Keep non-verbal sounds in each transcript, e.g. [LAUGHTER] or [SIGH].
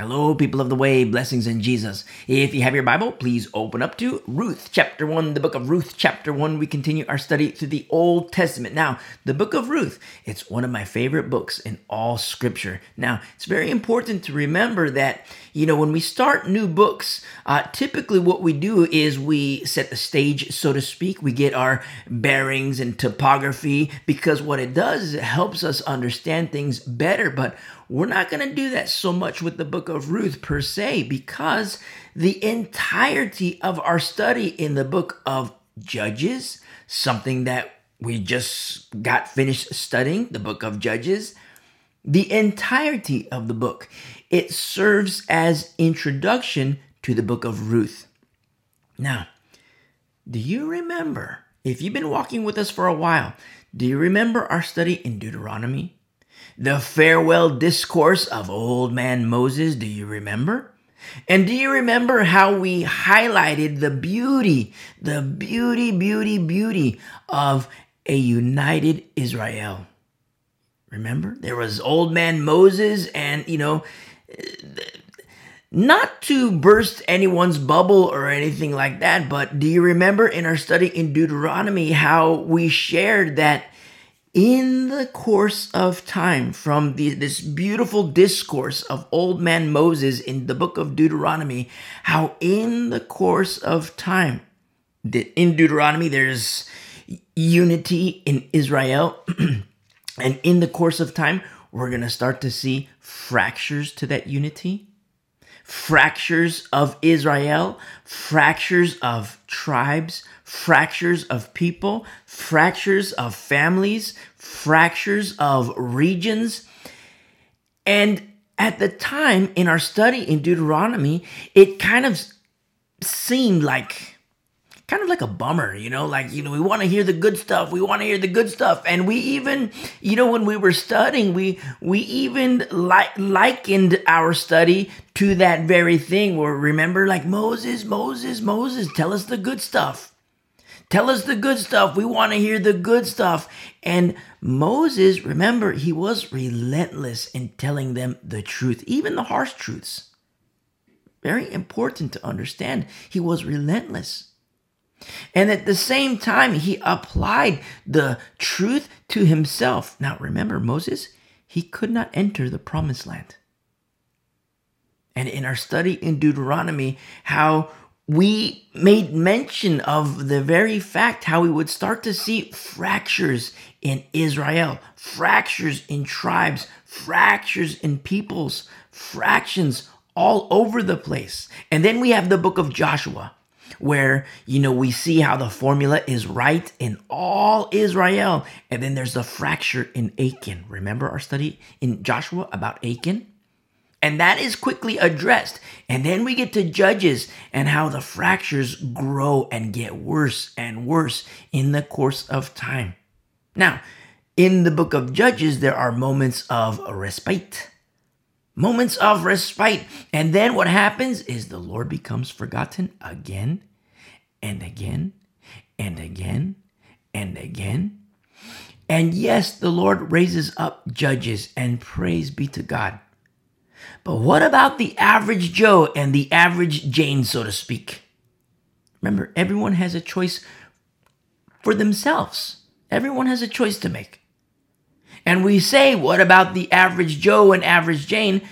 Hello, people of the way, blessings in Jesus. If you have your Bible, please open up to Ruth chapter 1, the book of Ruth chapter 1. We continue our study through the Old Testament. Now, the book of Ruth, it's one of my favorite books in all scripture. Now, it's very important to remember that, you know, when we start new books, uh, typically what we do is we set the stage, so to speak. We get our bearings and topography because what it does is it helps us understand things better. But we're not going to do that so much with the book of Ruth per se because the entirety of our study in the book of Judges, something that we just got finished studying, the book of Judges, the entirety of the book, it serves as introduction to the book of Ruth. Now, do you remember, if you've been walking with us for a while, do you remember our study in Deuteronomy? The farewell discourse of old man Moses, do you remember? And do you remember how we highlighted the beauty, the beauty, beauty, beauty of a united Israel? Remember? There was old man Moses, and, you know, not to burst anyone's bubble or anything like that, but do you remember in our study in Deuteronomy how we shared that in the course of time, from the, this beautiful discourse of old man Moses in the book of Deuteronomy, how in the course of time, in Deuteronomy, there's unity in Israel. [CLEARS THROAT] and in the course of time, we're going to start to see fractures to that unity fractures of Israel, fractures of tribes, fractures of people, fractures of families, fractures of regions. And at the time in our study in Deuteronomy, it kind of seemed like kind of like a bummer, you know, like, you know, we want to hear the good stuff. We want to hear the good stuff. And we even, you know, when we were studying, we, we even li- likened our study to that very thing where remember like Moses, Moses, Moses, tell us the good stuff. Tell us the good stuff. We want to hear the good stuff. And Moses, remember, he was relentless in telling them the truth, even the harsh truths. Very important to understand. He was relentless. And at the same time, he applied the truth to himself. Now, remember, Moses, he could not enter the promised land. And in our study in Deuteronomy, how we made mention of the very fact how we would start to see fractures in Israel, fractures in tribes, fractures in peoples, fractions all over the place. And then we have the book of Joshua, where, you know, we see how the formula is right in all Israel. And then there's the fracture in Achan. Remember our study in Joshua about Achan? And that is quickly addressed. And then we get to Judges and how the fractures grow and get worse and worse in the course of time. Now, in the book of Judges, there are moments of respite. Moments of respite. And then what happens is the Lord becomes forgotten again and again and again and again. And yes, the Lord raises up judges, and praise be to God. But what about the average Joe and the average Jane, so to speak? Remember, everyone has a choice for themselves. Everyone has a choice to make. And we say, what about the average Joe and average Jane?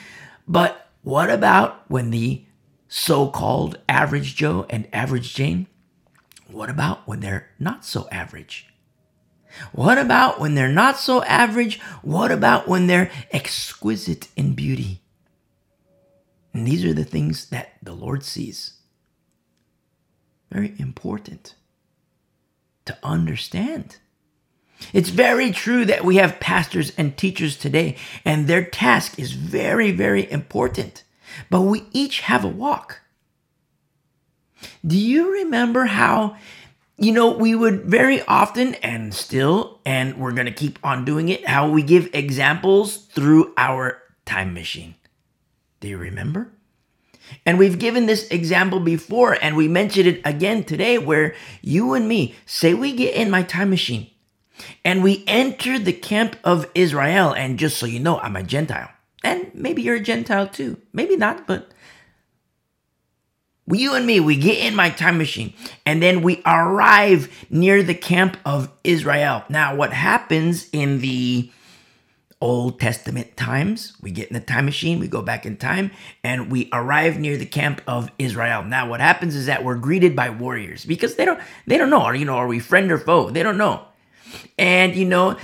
But what about when the so called average Joe and average Jane what about when they're not so average? What about when they're not so average? What about when they're exquisite in beauty? And these are the things that the Lord sees. Very important to understand. It's very true that we have pastors and teachers today, and their task is very, very important. But we each have a walk. Do you remember how, you know, we would very often and still, and we're going to keep on doing it, how we give examples through our time machine? Do you remember? And we've given this example before, and we mentioned it again today, where you and me say we get in my time machine and we enter the camp of Israel. And just so you know, I'm a Gentile. And maybe you're a Gentile too. Maybe not, but you and me, we get in my time machine and then we arrive near the camp of Israel. Now, what happens in the Old Testament times, we get in the time machine, we go back in time, and we arrive near the camp of Israel. Now, what happens is that we're greeted by warriors because they don't they don't know, are you know, are we friend or foe? They don't know. And you know,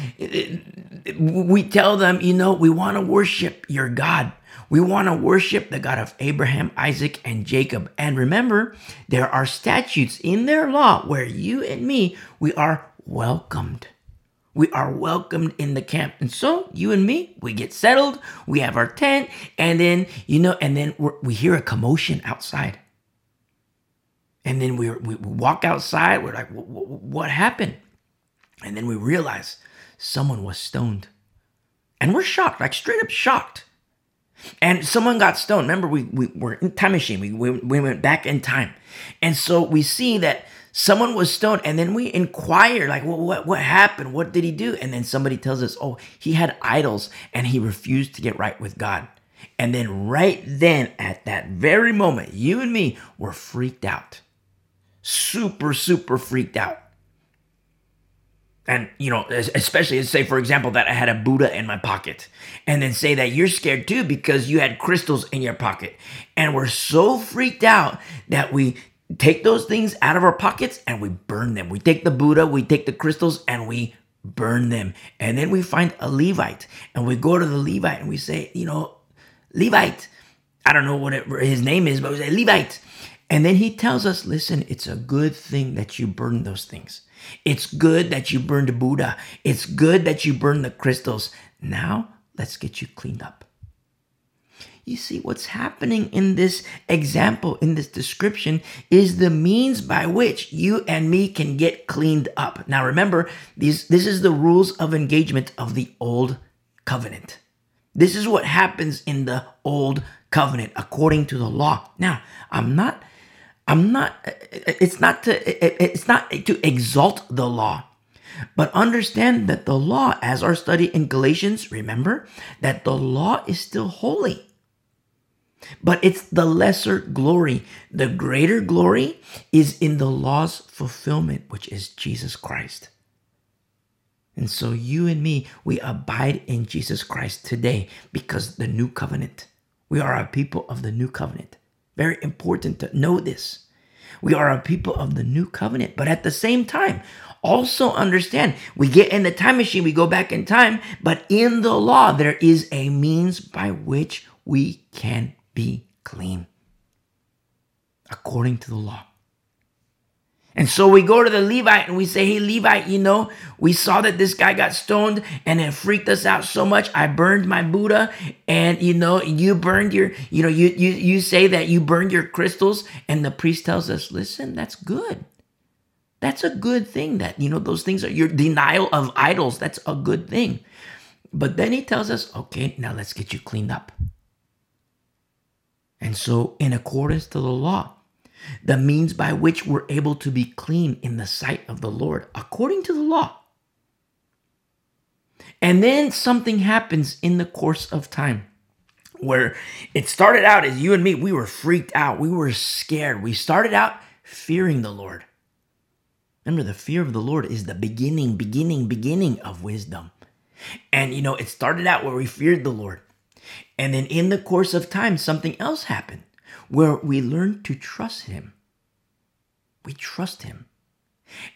we tell them, you know, we want to worship your God. We want to worship the God of Abraham, Isaac, and Jacob. And remember, there are statutes in their law where you and me, we are welcomed. We are welcomed in the camp. And so you and me, we get settled, we have our tent, and then, you know, and then we hear a commotion outside. And then we, we walk outside, we're like, what happened? And then we realize someone was stoned. And we're shocked, like straight up shocked. And someone got stoned. Remember, we, we were in time machine. We, we, we went back in time. And so we see that someone was stoned and then we inquire like well, what, what happened? What did he do? And then somebody tells us oh he had idols and he refused to get right with god. And then right then at that very moment you and me were freaked out. Super super freaked out. And you know especially say for example that i had a buddha in my pocket. And then say that you're scared too because you had crystals in your pocket. And we're so freaked out that we take those things out of our pockets and we burn them we take the buddha we take the crystals and we burn them and then we find a levite and we go to the levite and we say you know levite i don't know what it, his name is but we say levite and then he tells us listen it's a good thing that you burn those things it's good that you burned the Buddha. It's good that you burned the crystals. Now, let's get you cleaned up. You see, what's happening in this example, in this description, is the means by which you and me can get cleaned up. Now, remember, these, this is the rules of engagement of the old covenant. This is what happens in the old covenant according to the law. Now, I'm not I'm not, it's not to, it's not to exalt the law, but understand that the law, as our study in Galatians, remember that the law is still holy. But it's the lesser glory. The greater glory is in the law's fulfillment, which is Jesus Christ. And so you and me, we abide in Jesus Christ today because the new covenant. We are a people of the new covenant. Very important to know this. We are a people of the new covenant, but at the same time, also understand we get in the time machine, we go back in time, but in the law, there is a means by which we can be clean according to the law. And so we go to the Levite and we say, Hey, Levite, you know, we saw that this guy got stoned and it freaked us out so much. I burned my Buddha and, you know, you burned your, you know, you, you, you say that you burned your crystals. And the priest tells us, Listen, that's good. That's a good thing that, you know, those things are your denial of idols. That's a good thing. But then he tells us, Okay, now let's get you cleaned up. And so, in accordance to the law, the means by which we're able to be clean in the sight of the Lord according to the law. And then something happens in the course of time where it started out as you and me, we were freaked out. We were scared. We started out fearing the Lord. Remember, the fear of the Lord is the beginning, beginning, beginning of wisdom. And, you know, it started out where we feared the Lord. And then in the course of time, something else happened where we learn to trust Him. We trust Him.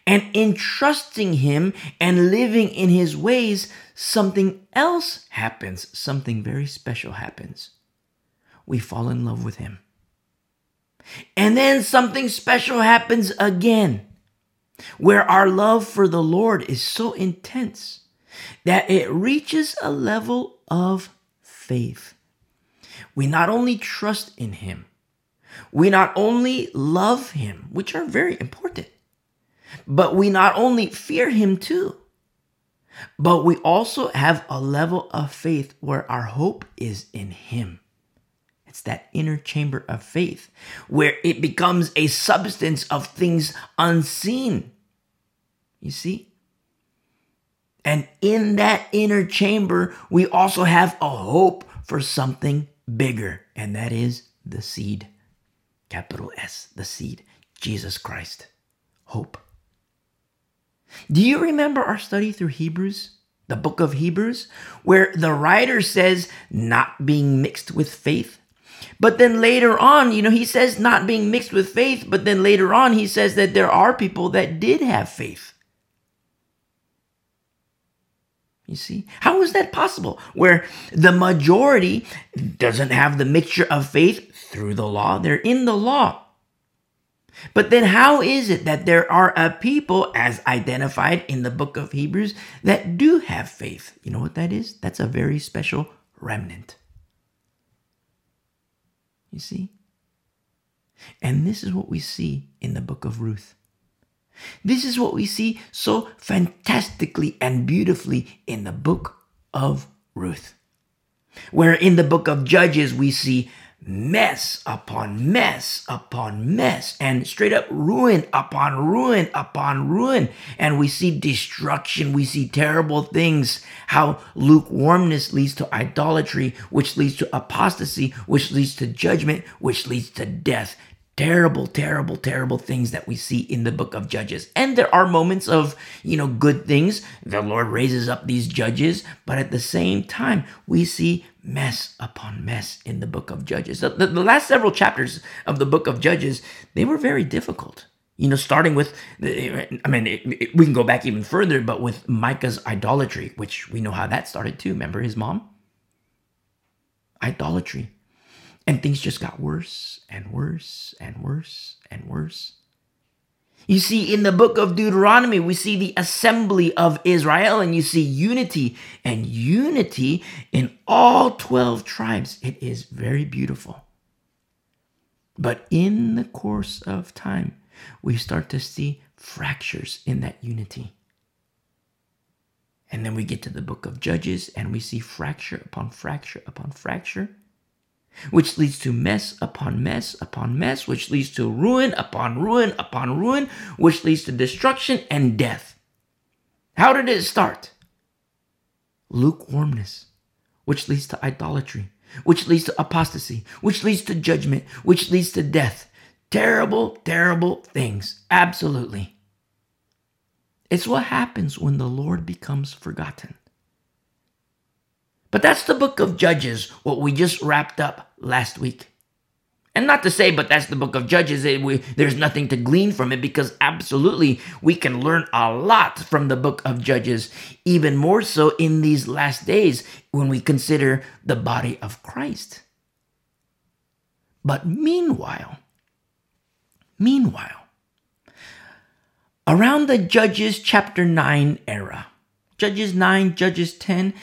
And in trusting Him and living in His ways, something else happens. Something very special happens. We fall in love with Him. And then something special happens again, where our love for the Lord is so intense that it reaches a level of faith. We not only trust in Him, we not only love him, which are very important, but we not only fear him too, but we also have a level of faith where our hope is in him. It's that inner chamber of faith where it becomes a substance of things unseen. You see? And in that inner chamber, we also have a hope for something bigger, and that is the seed. Capital S, the seed, Jesus Christ. Hope. Do you remember our study through Hebrews? The book of Hebrews, where the writer says not being mixed with faith. But then later on, you know, he says not being mixed with faith, but then later on, he says that there are people that did have faith. You see, how is that possible? Where the majority doesn't have the mixture of faith through the law, they're in the law. But then, how is it that there are a people, as identified in the book of Hebrews, that do have faith? You know what that is? That's a very special remnant. You see? And this is what we see in the book of Ruth. This is what we see so fantastically and beautifully in the book of Ruth. Where in the book of Judges we see mess upon mess upon mess and straight up ruin upon ruin upon ruin. And we see destruction, we see terrible things, how lukewarmness leads to idolatry, which leads to apostasy, which leads to judgment, which leads to death terrible, terrible, terrible things that we see in the book of Judges. And there are moments of, you know, good things. The Lord raises up these judges, but at the same time, we see mess upon mess in the book of Judges. The, the, the last several chapters of the book of Judges, they were very difficult. You know, starting with, I mean, it, it, we can go back even further, but with Micah's idolatry, which we know how that started too. Remember his mom? Idolatry and things just got worse and worse and worse and worse. You see, in the book of Deuteronomy, we see the assembly of Israel and you see unity and unity in all 12 tribes. It is very beautiful. But in the course of time, we start to see fractures in that unity. And then we get to the book of Judges and we see fracture upon fracture upon fracture which leads to mess upon mess upon mess, which leads to ruin upon ruin upon ruin, which leads to destruction and death. How did it start? Lukewarmness, which leads to idolatry, which leads to apostasy, which leads to judgment, which leads to death. Terrible, terrible things. Absolutely. It's what happens when the Lord becomes forgotten. But that's the book of Judges, what we just wrapped up last week. And not to say, but that's the book of Judges. It, we, there's nothing to glean from it because absolutely we can learn a lot from the book of Judges, even more so in these last days when we consider the body of Christ. But meanwhile, meanwhile, around the Judges chapter 9 era, Judges 9, Judges 10,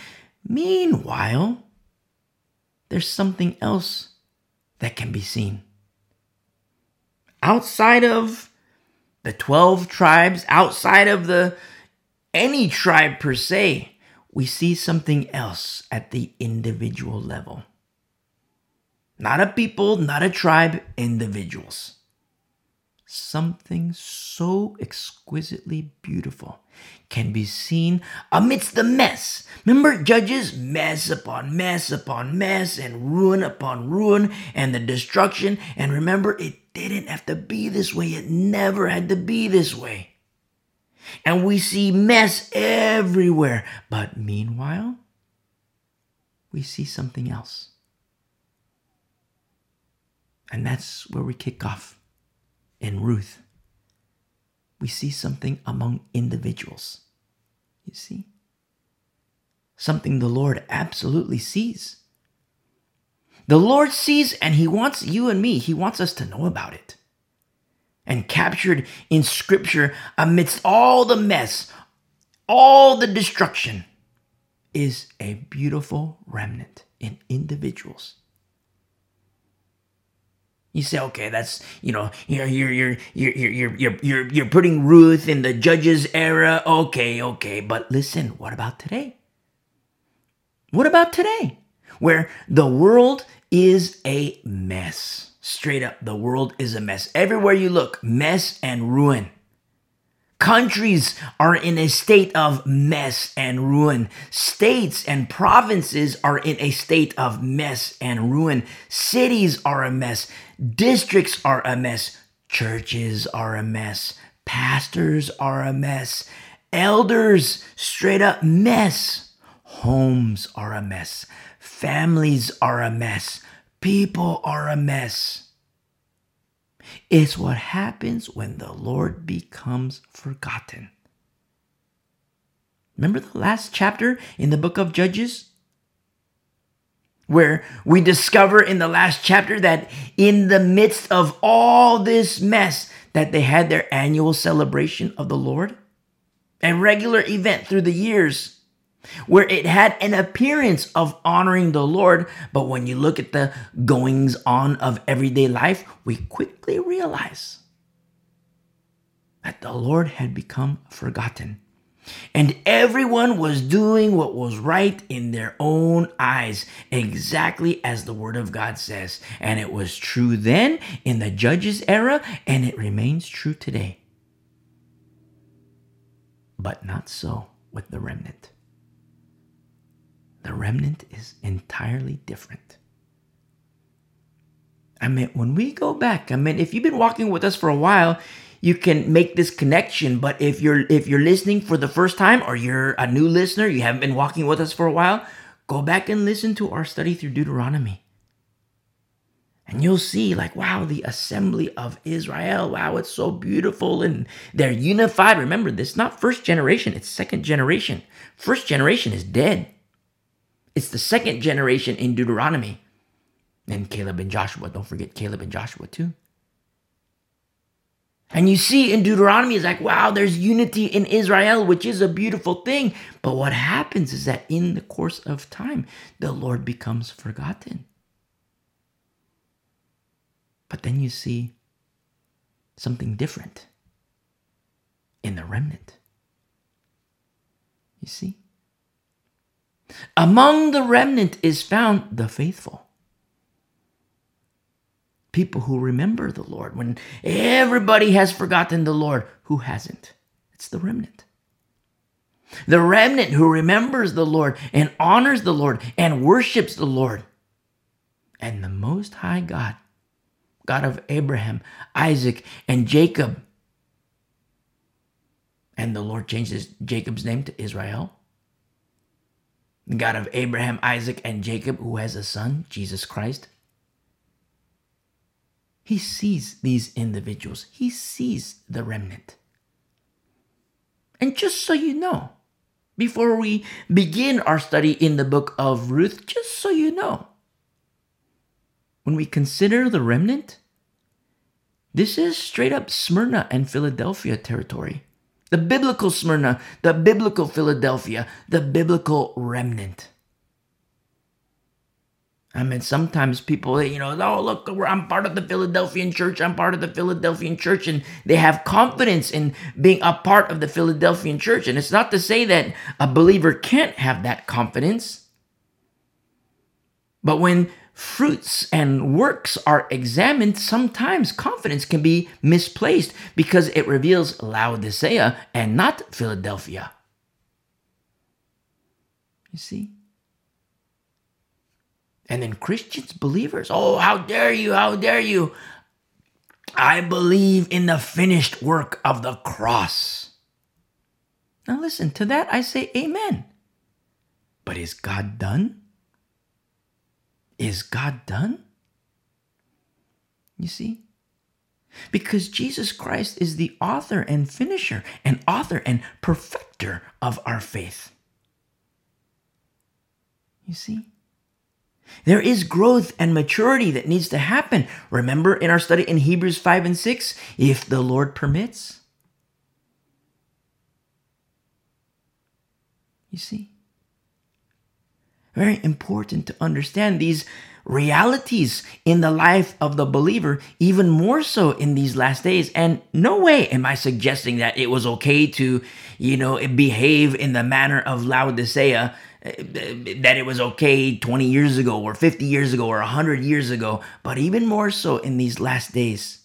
Meanwhile, there's something else that can be seen. Outside of the 12 tribes, outside of the any tribe per se, we see something else at the individual level. Not a people, not a tribe, individuals something so exquisitely beautiful can be seen amidst the mess. Remember, Judges? Mess upon mess upon mess, and ruin upon ruin, and the destruction. And remember, it didn't have to be this way, it never had to be this way. And we see mess everywhere. But meanwhile, we see something else. And that's where we kick off in Ruth, we see something among individuals. You see? Something the Lord absolutely sees. The Lord sees and He wants you and me, He wants us to know about it. And captured in Scripture amidst all the mess, all the destruction, is a beautiful remnant in individuals you say, okay, that's you know, you're you're you're you're you're you're you're, you're putting Ruth in the judges era. Okay, okay, but listen, what about today? What about today, where the world is a mess? Straight up, the world is a mess. Everywhere you look, mess and ruin. Countries are in a state of mess and ruin. States and provinces are in a state of mess and ruin. Cities are a mess. Districts are a mess. Churches are a mess. Pastors are a mess. Elders, straight up mess. Homes are a mess. Families are a mess. People are a mess. It's what happens when the Lord becomes forgotten. Remember the last chapter in the book of Judges? Where we discover in the last chapter that in the midst of all this mess that they had their annual celebration of the Lord, a regular event through the years where it had an appearance of honoring the Lord, but when you look at the goings on of everyday life, we quickly realize that the Lord had become forgotten. And everyone was doing what was right in their own eyes, exactly as the Word of God says. And it was true then in the Judges era, and it remains true today. But not so with the remnant. The remnant is entirely different. I mean, when we go back, I mean, if you've been walking with us for a while, you can make this connection. But if you're if you're listening for the first time or you're a new listener, you haven't been walking with us for a while, go back and listen to our study through Deuteronomy. And you'll see, like, wow, the assembly of Israel, wow, it's so beautiful. And they're unified. Remember, this is not first generation, it's second generation. First generation is dead. It's the second generation in Deuteronomy. And Caleb and Joshua. Don't forget Caleb and Joshua too. And you see in Deuteronomy, it's like, wow, there's unity in Israel, which is a beautiful thing. But what happens is that in the course of time, the Lord becomes forgotten. But then you see something different in the remnant. You see? Among the remnant is found the faithful. People who remember the Lord. When everybody has forgotten the Lord, who hasn't? It's the remnant. The remnant who remembers the Lord and honors the Lord and worships the Lord. And the Most High God, God of Abraham, Isaac, and Jacob. And the Lord changes Jacob's name to Israel the God of Abraham, Isaac, and Jacob, who has a son, Jesus Christ. He sees these individuals, he sees the remnant. And just so you know, before we begin our study in the book of Ruth, just so you know, when we consider the remnant, this is straight up Smyrna and Philadelphia territory the biblical Smyrna, the biblical Philadelphia, the biblical remnant. I mean, sometimes people, you know, oh, look, I'm part of the Philadelphian church. I'm part of the Philadelphian church. And they have confidence in being a part of the Philadelphian church. And it's not to say that a believer can't have that confidence. But when fruits and works are examined, sometimes confidence can be misplaced because it reveals Laodicea and not Philadelphia. You see? And then Christians, believers, oh, how dare you, how dare you. I believe in the finished work of the cross. Now, listen, to that I say amen. But is God done? Is God done? You see? Because Jesus Christ is the author and finisher and author and perfecter of our faith. You see? There is growth and maturity that needs to happen. Remember in our study in Hebrews 5 and 6, if the Lord permits. You see? Very important to understand these realities in the life of the believer, even more so in these last days. And no way am I suggesting that it was okay to, you know, behave in the manner of Laodicea, that it was okay 20 years ago or 50 years ago or 100 years ago, but even more so in these last days.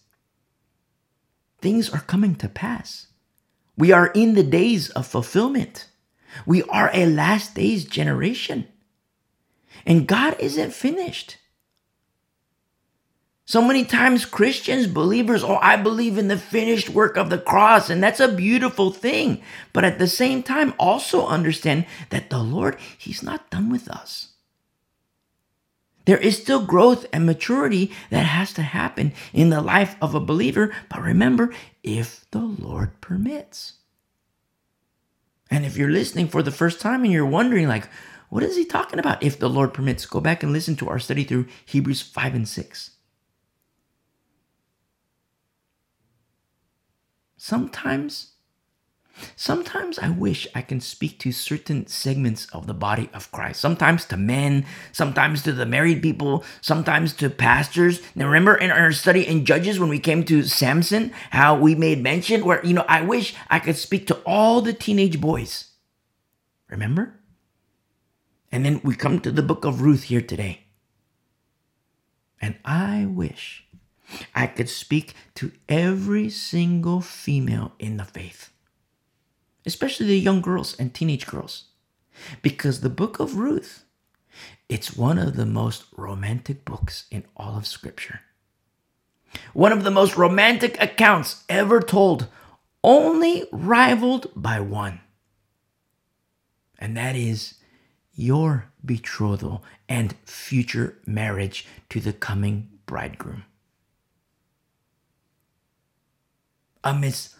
Things are coming to pass We are in the days of fulfillment. We are a last days generation. And God isn't finished. So many times, Christians, believers, oh, I believe in the finished work of the cross, and that's a beautiful thing. But at the same time, also understand that the Lord, He's not done with us. There is still growth and maturity that has to happen in the life of a believer. But remember, if the Lord permits. And if you're listening for the first time and you're wondering, like, what is he talking about? If the Lord permits, go back and listen to our study through Hebrews 5 and 6. Sometimes, sometimes I wish I can speak to certain segments of the body of Christ. Sometimes to men, sometimes to the married people, sometimes to pastors. Now, remember in our study in Judges when we came to Samson, how we made mention where, you know, I wish I could speak to all the teenage boys. Remember? And then we come to the book of Ruth here today. And I wish I could speak to every single female in the faith, especially the young girls and teenage girls, because the book of Ruth, it's one of the most romantic books in all of scripture. One of the most romantic accounts ever told, only rivaled by one. And that is your betrothal and future marriage to the coming bridegroom. Amidst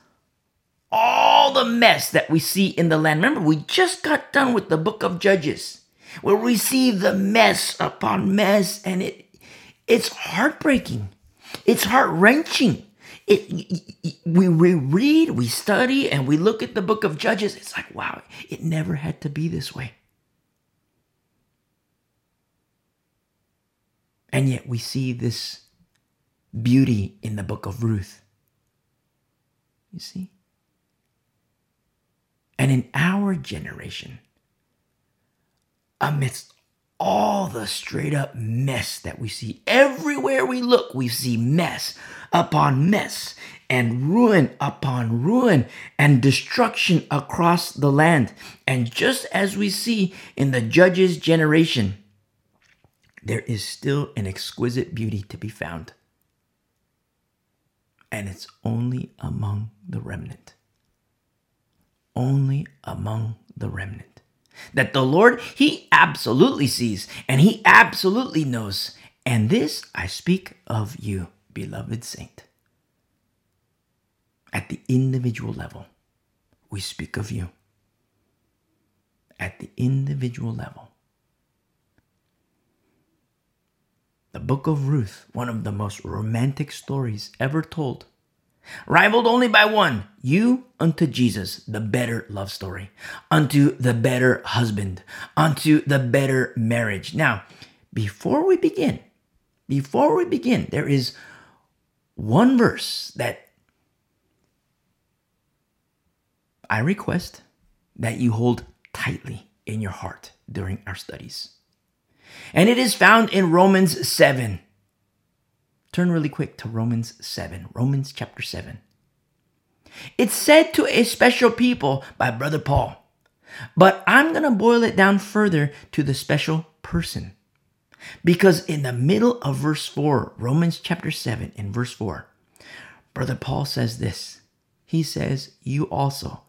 all the mess that we see in the land. Remember, we just got done with the book of Judges, where we see the mess upon mess, and it it's heartbreaking. It's heart wrenching. It, we, we read, we study, and we look at the book of Judges. It's like, wow, it never had to be this way. And yet we see this beauty in the book of Ruth. You see? And in our generation, amidst all the straight up mess that we see everywhere we look, we see mess upon mess and ruin upon ruin and destruction across the land. And just as we see in the judges' generation, there is still an exquisite beauty to be found and it's only among the remnant. Only among the remnant. That the Lord, He absolutely sees and He absolutely knows. And this I speak of you, beloved saint. At the individual level, we speak of you. At the individual level, The book of Ruth, one of the most romantic stories ever told, rivaled only by one you unto Jesus, the better love story, unto the better husband, unto the better marriage. Now, before we begin, before we begin, there is one verse that I request that you hold tightly in your heart during our studies and it is found in Romans 7. Turn really quick to Romans 7, Romans chapter 7. It's said to a special people by Brother Paul, but I'm going to boil it down further to the special person. Because in the middle of verse 4, Romans chapter 7, in verse 4, Brother Paul says this. He says, You also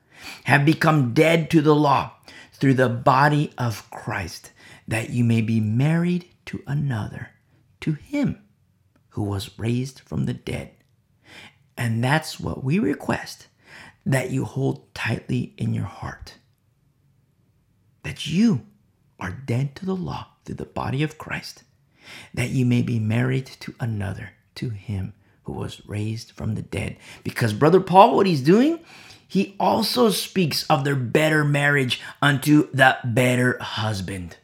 have become dead to the law through the body of Christ that you may be married to another, to him who was raised from the dead. And that's what we request that you hold tightly in your heart. That you are dead to the law through the body of Christ, that you may be married to another, to him who was raised from the dead. Because, Brother Paul, what he's doing, he also speaks of their better marriage unto the better husband.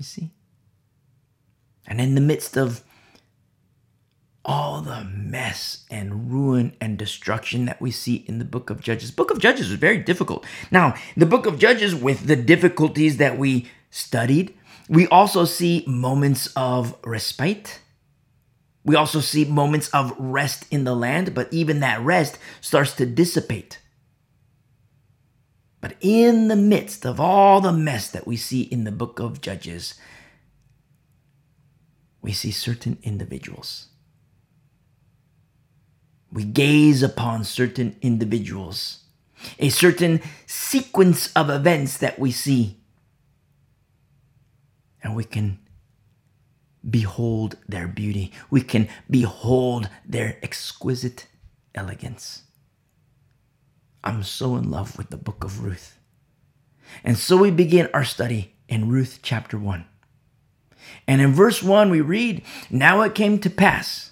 You see? And in the midst of all the mess and ruin and destruction that we see in the book of Judges. Book of Judges is very difficult. Now, the book of Judges with the difficulties that we studied, we also see moments of respite We also see moments of rest in the land, but even that rest starts to dissipate. But in the midst of all the mess that we see in the book of Judges, we see certain individuals. We gaze upon certain individuals, a certain sequence of events that we see, and we can behold their beauty. We can behold their exquisite elegance. I'm so in love with the book of Ruth. And so we begin our study in Ruth chapter 1. And in verse 1, we read, Now it came to pass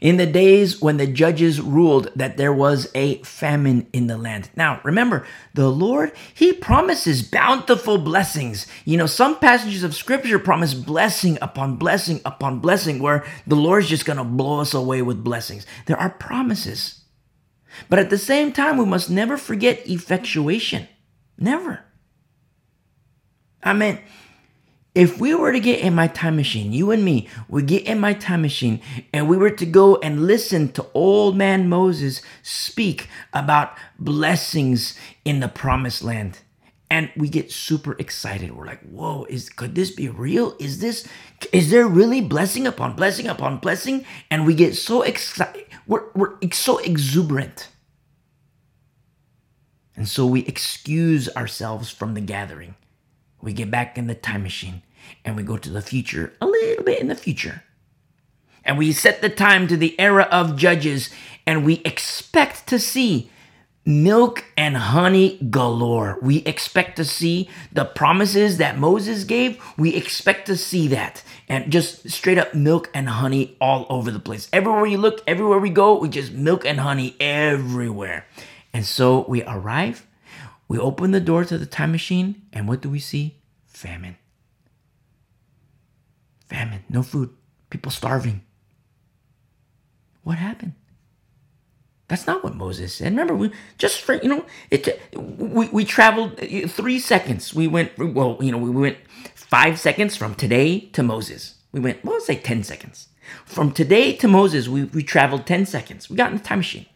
in the days when the judges ruled that there was a famine in the land. Now, remember, the Lord, He promises bountiful blessings. You know, some passages of Scripture promise blessing upon blessing upon blessing, where the Lord's just going to blow us away with blessings. There are promises. But at the same time, we must never forget effectuation. Never. I mean, if we were to get in my time machine, you and me would get in my time machine and we were to go and listen to old man Moses speak about blessings in the promised land. And we get super excited. We're like, whoa, is could this be real? Is this is there really blessing upon blessing upon blessing? And we get so excited, we're, we're so exuberant. And so we excuse ourselves from the gathering. We get back in the time machine and we go to the future, a little bit in the future. And we set the time to the era of judges, and we expect to see milk and honey galore. We expect to see the promises that Moses gave. We expect to see that. And just straight up milk and honey all over the place. Everywhere you look, everywhere we go, we just milk and honey everywhere. And so we arrive, we open the door to the time machine, and what do we see? Famine. Famine, no food, people starving. What happened? That's not what Moses said. Remember, we just for you know, it we, we traveled uh, three seconds. We went well, you know, we went five seconds from today to Moses. We went well, let's say ten seconds. From today to Moses, we, we traveled 10 seconds. We got in the time machine.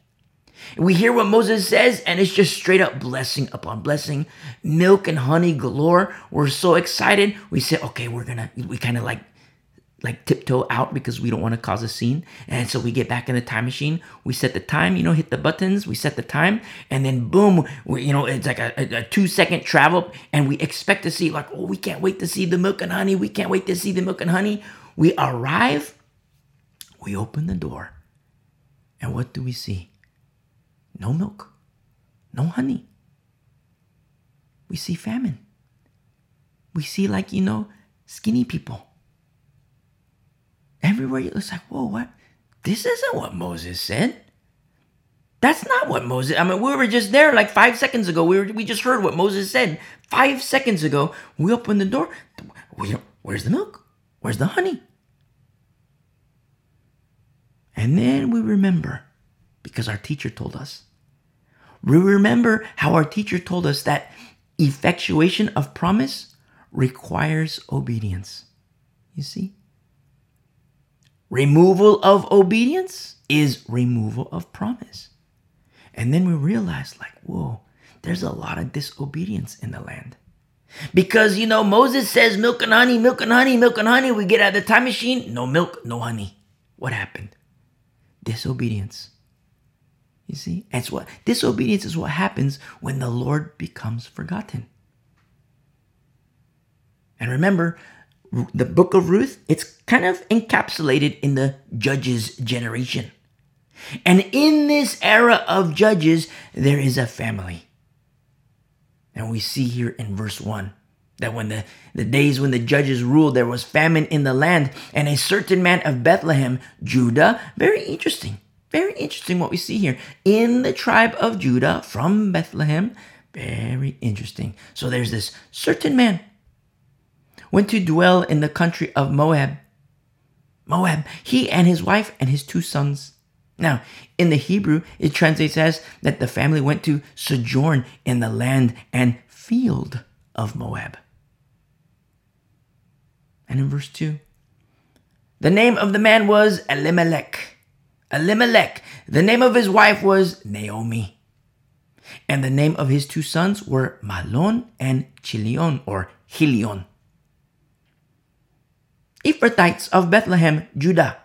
We hear what Moses says, and it's just straight up blessing upon blessing, milk and honey galore. We're so excited. We say, okay, we're gonna, we kind of like like tiptoe out because we don't want to cause a scene. And so we get back in the time machine. We set the time, you know, hit the buttons, we set the time, and then boom, we, you know, it's like a, a, a, two second travel, and we expect to see, like, oh, we can't wait to see the milk and honey. We can't wait to see the milk and honey. We arrive, we open the door, and what do we see? No milk, no honey. We see famine. We see, like, you know, skinny people Everywhere you it's like, whoa, what? This isn't what Moses said. That's not what Moses. I mean, we were just there like five seconds ago. We were we just heard what Moses said five seconds ago. We opened the door. We, where's the milk? Where's the honey? And then we remember, because our teacher told us. We remember how our teacher told us that effectuation of promise requires obedience. You see? Removal of obedience is removal of promise. And then we realize, like, whoa, there's a lot of disobedience in the land. Because, you know, Moses says milk and honey, milk and honey, milk and honey. We get out of the time machine, no milk, no honey. What happened? Disobedience. You see? It's what disobedience is what happens when the Lord becomes forgotten. And remember, the book of Ruth, it's kind of encapsulated in the judges generation. And in this era of judges, there is a family. And we see here in verse 1 that when the, the days when the judges ruled, there was famine in the land, and a certain man of Bethlehem, Judah, very interesting, very interesting what we see here. In the tribe of Judah from Bethlehem, very interesting. So there's this certain man went to dwell in the country of Moab. Moab, he and his wife and his two sons. Now, in the Hebrew, it translates as that the family went to sojourn in the land and field of Moab. And in verse 2, The name of the man was Elimelech. Elimelech. The name of his wife was Naomi. And the name of his two sons were Mahlon and Chilion or Hilion. Ephrathites of Bethlehem, Judah.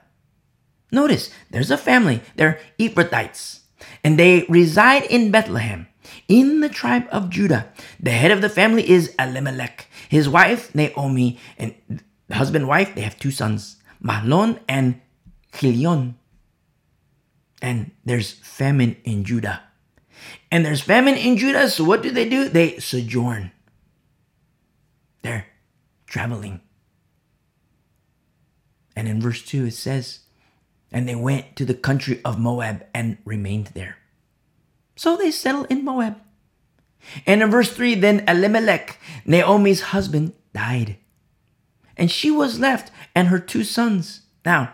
Notice there's a family, they're Ephrathites, and they reside in Bethlehem in the tribe of Judah. The head of the family is Elimelech, his wife Naomi, and husband wife, they have two sons, Mahlon and Chilion. And there's famine in Judah. And there's famine in Judah, so what do they do? They sojourn. They're traveling. And in verse 2 it says, And they went to the country of Moab and remained there. So they settled in Moab. And in verse 3, then Elimelech, Naomi's husband, died. And she was left and her two sons. Now,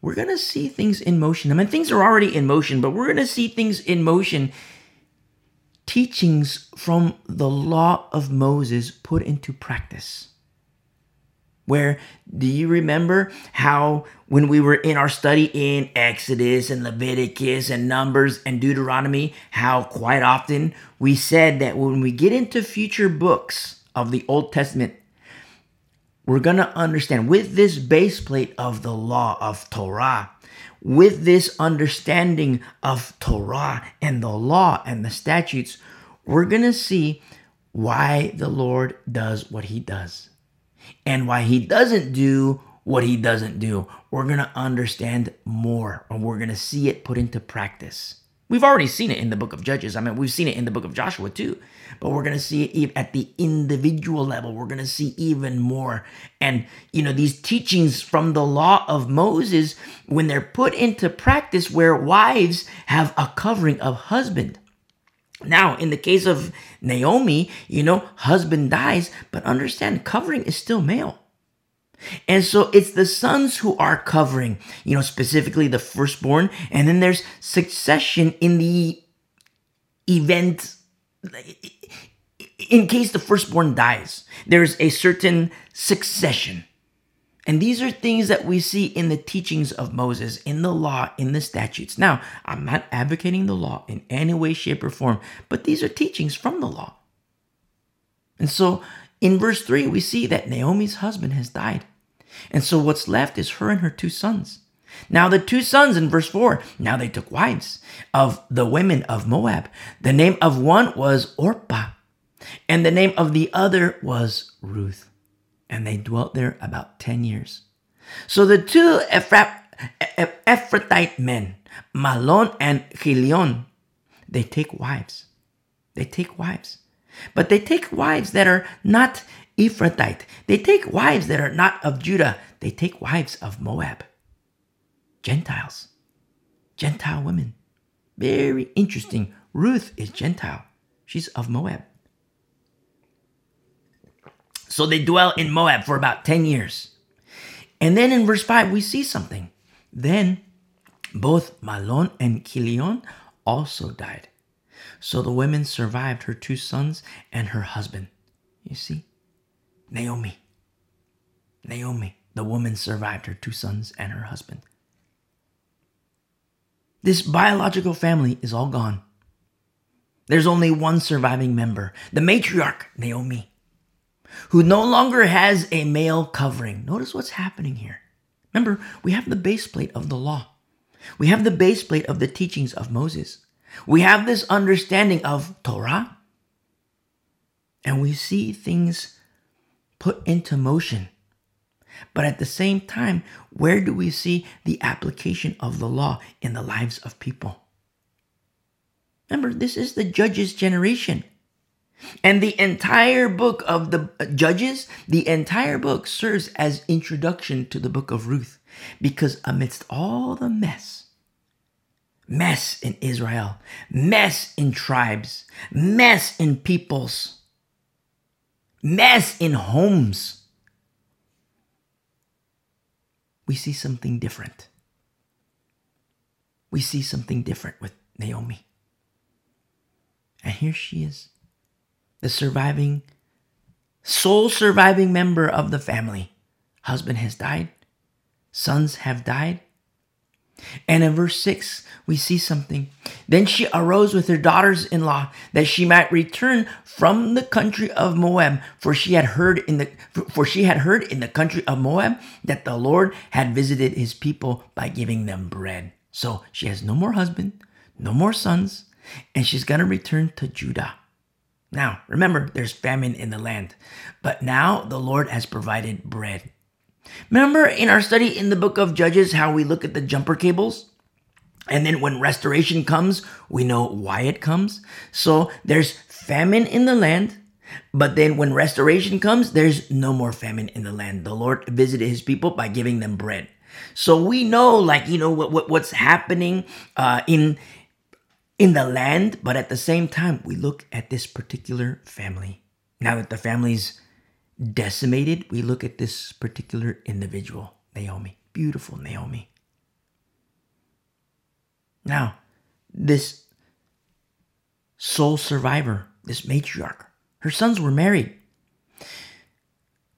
we're going to see things in motion. I mean, things are already in motion, but we're going to see things in motion. Teachings from the law of Moses put into practice. Where do you remember how when we were in our study in Exodus and Leviticus and Numbers and Deuteronomy, how quite often we said that when we get into future books of the Old Testament, we're going to understand with this base plate of the law of Torah, with this understanding of Torah and the law and the statutes, we're going to see why the Lord does what he does and why he doesn't do what he doesn't do. We're going to understand more and we're going to see it put into practice. We've already seen it in the book of Judges. I mean, we've seen it in the book of Joshua too, but we're going to see it at the individual level. We're going to see even more. And, you know, these teachings from the law of Moses, when they're put into practice, where wives have a covering of husband. Now, in the case of Naomi, you know, husband dies, but understand covering is still male. And so it's the sons who are covering, you know, specifically the firstborn. And then there's succession in the event. In case the firstborn dies, there's a certain succession. And these are things that we see in the teachings of Moses, in the law, in the statutes. Now, I'm not advocating the law in any way, shape, or form, but these are teachings from the law. And so in verse 3, we see that Naomi's husband has died. And so what's left is her and her two sons. Now, the two sons in verse 4, now they took wives of the women of Moab. The name of one was Orpah, and the name of the other was Ruth and they dwelt there about 10 years. So the two Ephrathite men, Mahlon and Chilion, they take wives. They take wives. But they take wives that are not Ephrathite. They take wives that are not of Judah. They take wives of Moab. Gentiles. Gentile women. Very interesting. Ruth is Gentile. She's of Moab. So they dwell in Moab for about 10 years. And then in verse 5, we see something. Then both Mahlon and Chilion also died. So the women survived her two sons and her husband. You see? Naomi. Naomi, the woman survived her two sons and her husband. This biological family is all gone. There's only one surviving member, the matriarch, Naomi who no longer has a male covering. Notice what's happening here. Remember, we have the base plate of the law. We have the base plate of the teachings of Moses. We have this understanding of Torah. And we see things put into motion. But at the same time, where do we see the application of the law in the lives of people? Remember, this is the judge's generation. And the entire book of the uh, Judges, the entire book serves as introduction to the book of Ruth because amidst all the mess, mess in Israel, mess in tribes, mess in peoples, mess in homes, we see something different. We see something different with Naomi. And here she is the surviving, sole surviving member of the family. Husband has died. sons have died? And in verse 6, we see something. Then she arose with her daughters in law that she might return from the country of Moab, for she had heard in the for she had heard in the country of Moab that the Lord had visited his people by giving them bread. So she has no more husband, no more sons, and she's gonna return to Judah. Now, remember, there's famine in the land, but now the Lord has provided bread. Remember in our study in the book of Judges how we look at the jumper cables? And then when restoration comes, we know why it comes. So there's famine in the land, but then when restoration comes, there's no more famine in the land. The Lord visited his people by giving them bread. So we know, like, you know, what, what what's happening uh, in in the land, but at the same time, we look at this particular family. Now that the family's decimated, we look at this particular individual, Naomi. Beautiful Naomi. Now, this sole survivor, this matriarch, her sons were married,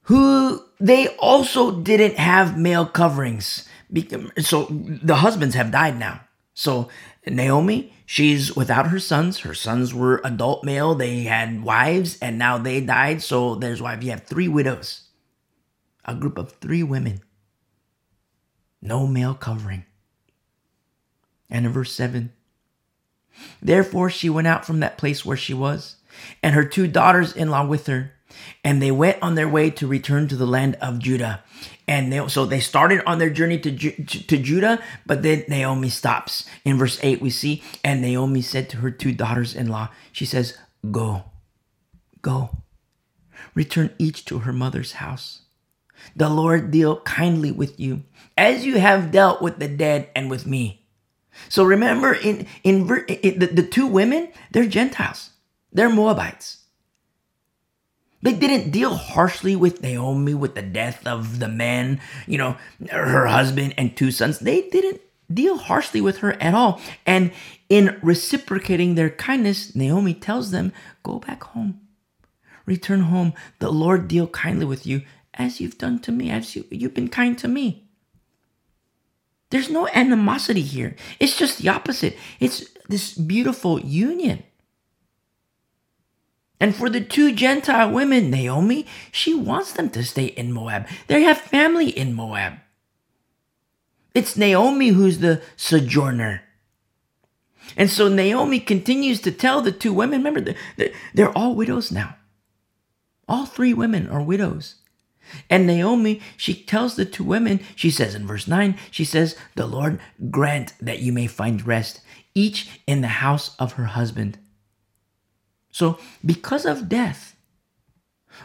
who they also didn't have male coverings. So the husbands have died now. So Naomi, she's without her sons. Her sons were adult male. They had wives and now they died. So there's why you have three widows, a group of three women, no male covering. And in verse 7, therefore she went out from that place where she was, and her two daughters in law with her, and they went on their way to return to the land of Judah. And they, so they started on their journey to, to Judah, but then Naomi stops. In verse 8, we see, and Naomi said to her two daughters in law, she says, Go, go, return each to her mother's house. The Lord deal kindly with you, as you have dealt with the dead and with me. So remember, in, in, in the, the two women, they're Gentiles, they're Moabites. They didn't deal harshly with Naomi with the death of the man, you know, her husband and two sons. They didn't deal harshly with her at all. And in reciprocating their kindness, Naomi tells them, Go back home. Return home. The Lord deal kindly with you as you've done to me, as you, you've been kind to me. There's no animosity here. It's just the opposite. It's this beautiful union. And for the two Gentile women, Naomi, she wants them to stay in Moab. They have family in Moab. It's Naomi who's the sojourner. And so Naomi continues to tell the two women, remember, they're, all widows now. All three women are widows. And Naomi, she tells the two women, she says in verse 9, she says, The Lord grant that you may find rest, each in the house of her husband. So, because of death,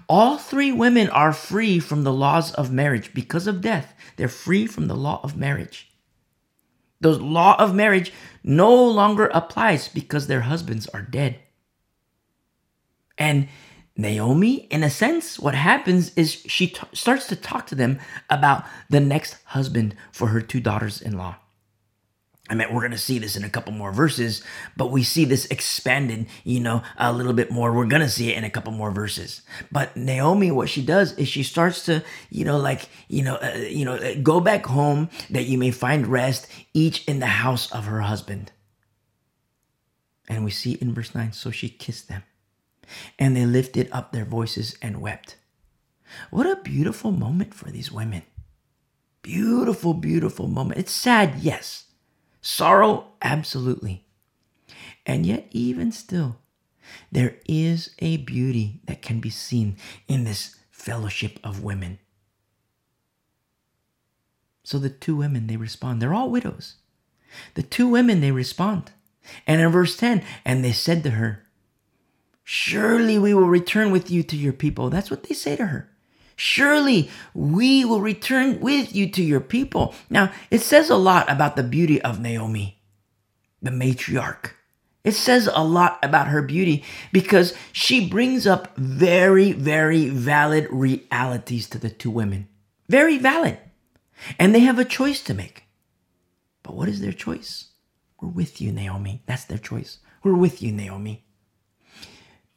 all three women are free from the laws of marriage. Because of death, they're free from the law of marriage. The law of marriage no longer applies because their husbands are dead. And Naomi, in a sense, what happens is she t- starts to talk to them about the next husband for her two daughters in law. I mean, we're going to see this in a couple more verses, but we see this expanded, you know, a little bit more. We're going to see it in a couple more verses. But Naomi, what she does is she starts to, you know, like, you know, uh, you know, uh, go back home that you may find rest, each in the house of her husband. And we see in verse 9, so she kissed them, and they lifted up their voices and wept. What a beautiful moment for these women. Beautiful, beautiful moment. It's sad, yes Sorrow, absolutely. And yet, even still, there is a beauty that can be seen in this fellowship of women. So the two women, they respond. They're all widows. The two women, they respond. And in verse 10, and they said to her, Surely we will return with you to your people. That's what they say to her. Surely we will return with you to your people. Now, it says a lot about the beauty of Naomi, the matriarch. It says a lot about her beauty because she brings up very, very valid realities to the two women. Very valid. And they have a choice to make. But what is their choice? We're with you, Naomi. That's their choice. We're with you, Naomi.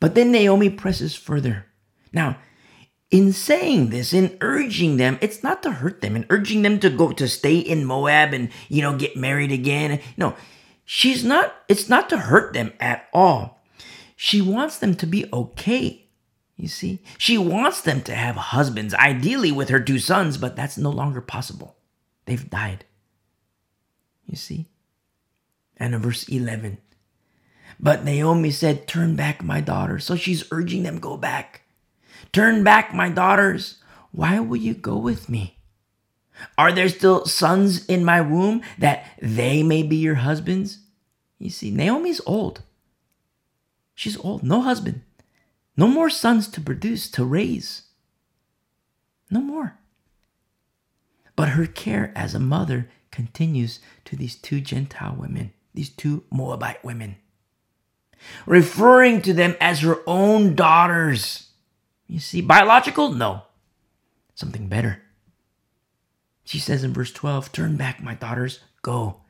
But then Naomi presses further. Now, in saying this, in urging them, it's not to hurt them and urging them to go to stay in Moab and, you know, get married again. No, she's not, it's not to hurt them at all. She wants them to be okay. You see, she wants them to have husbands, ideally with her two sons, but that's no longer possible. They've died. You see? And in verse 11, but Naomi said, Turn back, my daughters. So she's urging them, Go back. Turn back, my daughters. Why will you go with me? Are there still sons in my womb that they may be your husbands? You see, Naomi's old. She's old, no husband, no more sons to produce, to raise. No more. But her care as a mother continues to these two Gentile women, these two Moabite women referring to them as her own daughters. You see, biological? No. Something better. She says in verse 12, Turn back, my daughters, go.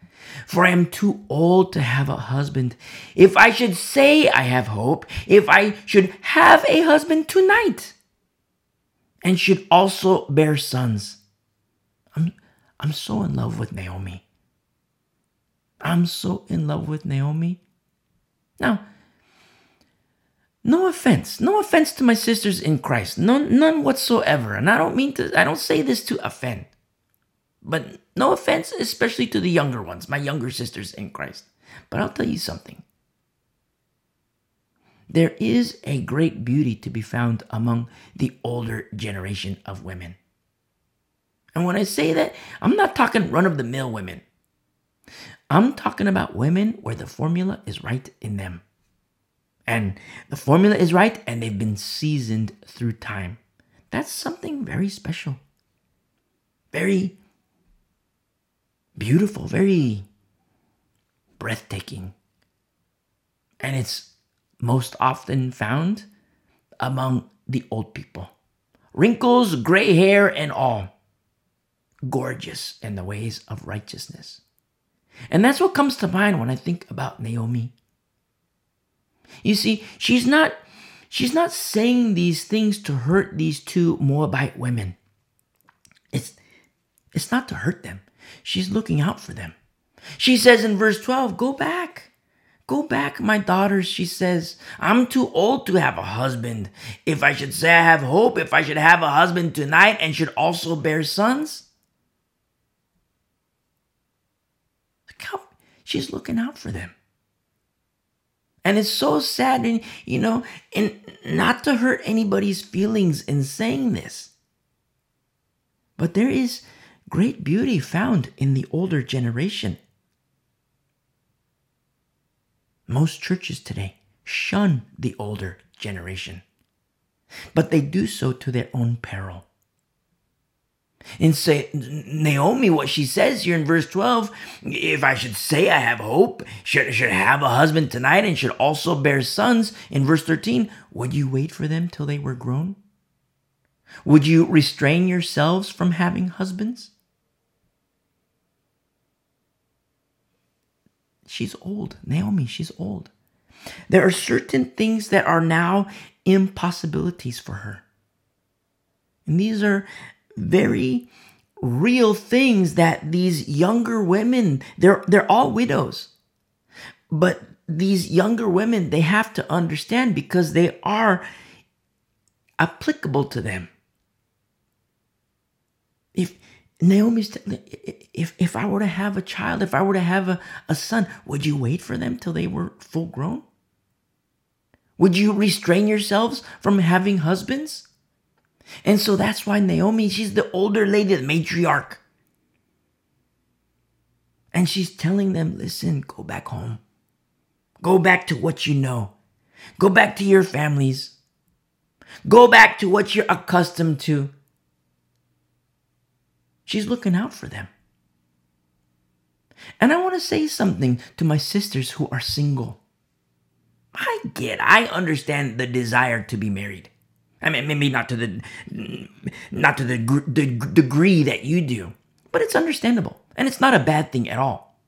For I am too old to have a husband. If I should say I have hope, if I should have a husband tonight, and should also bear sons. I'm, I'm so in love with Naomi. I'm so in love with Naomi now, no offense, no offense to my sisters in Christ, none, none whatsoever. And I don't mean to, I don't say this to offend, but no offense, especially to the younger ones, my younger sisters in Christ. But I'll tell you something. There is a great beauty to be found among the older generation of women. And when I say that, I'm not talking run of the mill women. I'm talking about women where the formula is right in them. And the formula is right and they've been seasoned through time. That's something very special. Very beautiful, very breathtaking. And it's most often found among the old people. Wrinkles, gray hair, and all. Gorgeous in the ways of righteousness. And that's what comes to mind when I think about Naomi. You see, she's not she's not saying these things to hurt these two Moabite women. It's it's not to hurt them. She's looking out for them. She says in verse 12, "Go back. Go back, my daughters," she says. "I'm too old to have a husband. If I should say I have hope, if I should have a husband tonight and should also bear sons, She's looking out for them. And it's so sad, and you know, and not to hurt anybody's feelings in saying this. But there is great beauty found in the older generation. Most churches today shun the older generation, but they do so to their own peril. And say Naomi, what she says here in verse 12, if I should say I have hope, should, should have a husband tonight and should also bear sons, in verse 13, would you wait for them till they were grown? Would you restrain yourselves from having husbands? She's old. Naomi, she's old. There are certain things that are now impossibilities for her. And these are very real things that these younger women they're they're all widows. But these younger women they have to understand because they are applicable to them. If Naomi's if if I were to have a child if I were to have a, a son would you wait for them till they were full grown? Would you restrain yourselves from having husbands and so that's why Naomi, she's the older lady, the matriarch. And she's telling them, listen, go back home. Go back to what you know. Go back to your families. Go back to what you're accustomed to. She's looking out for them. And I want to say something to my sisters who are single. I get, I understand the desire to be married. I mean, maybe not to the not to the, the degree that you do, but it's understandable and it's not a bad thing at all.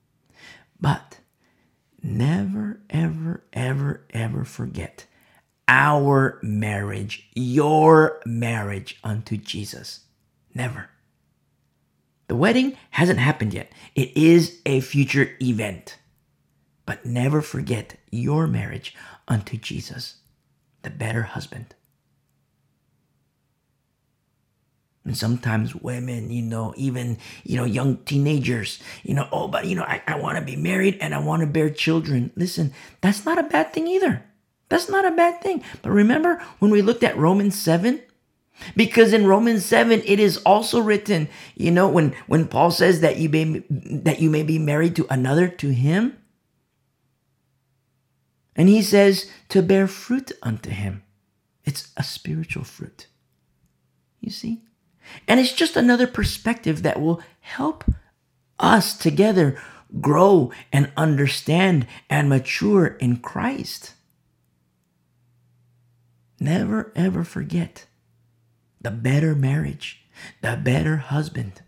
But never, ever, ever, ever forget our marriage, your marriage unto Jesus. Never. The wedding hasn't happened yet. It is a future event. But never forget your marriage unto Jesus, the better husband. And sometimes women, you know, even, you know, young teenagers, you know, oh, but, you know, I, I want to be married and I want to bear children. Listen, that's not a bad thing either. That's not a bad thing. But remember when we looked at Romans 7? Because in Romans 7, it is also written, you know, when, when Paul says that you may that you may be married to another to him. And he says to bear fruit unto him. It's a spiritual fruit. You see? And it's just another perspective that will help us together grow and understand and mature in Christ. Never ever forget the better marriage, the better husband.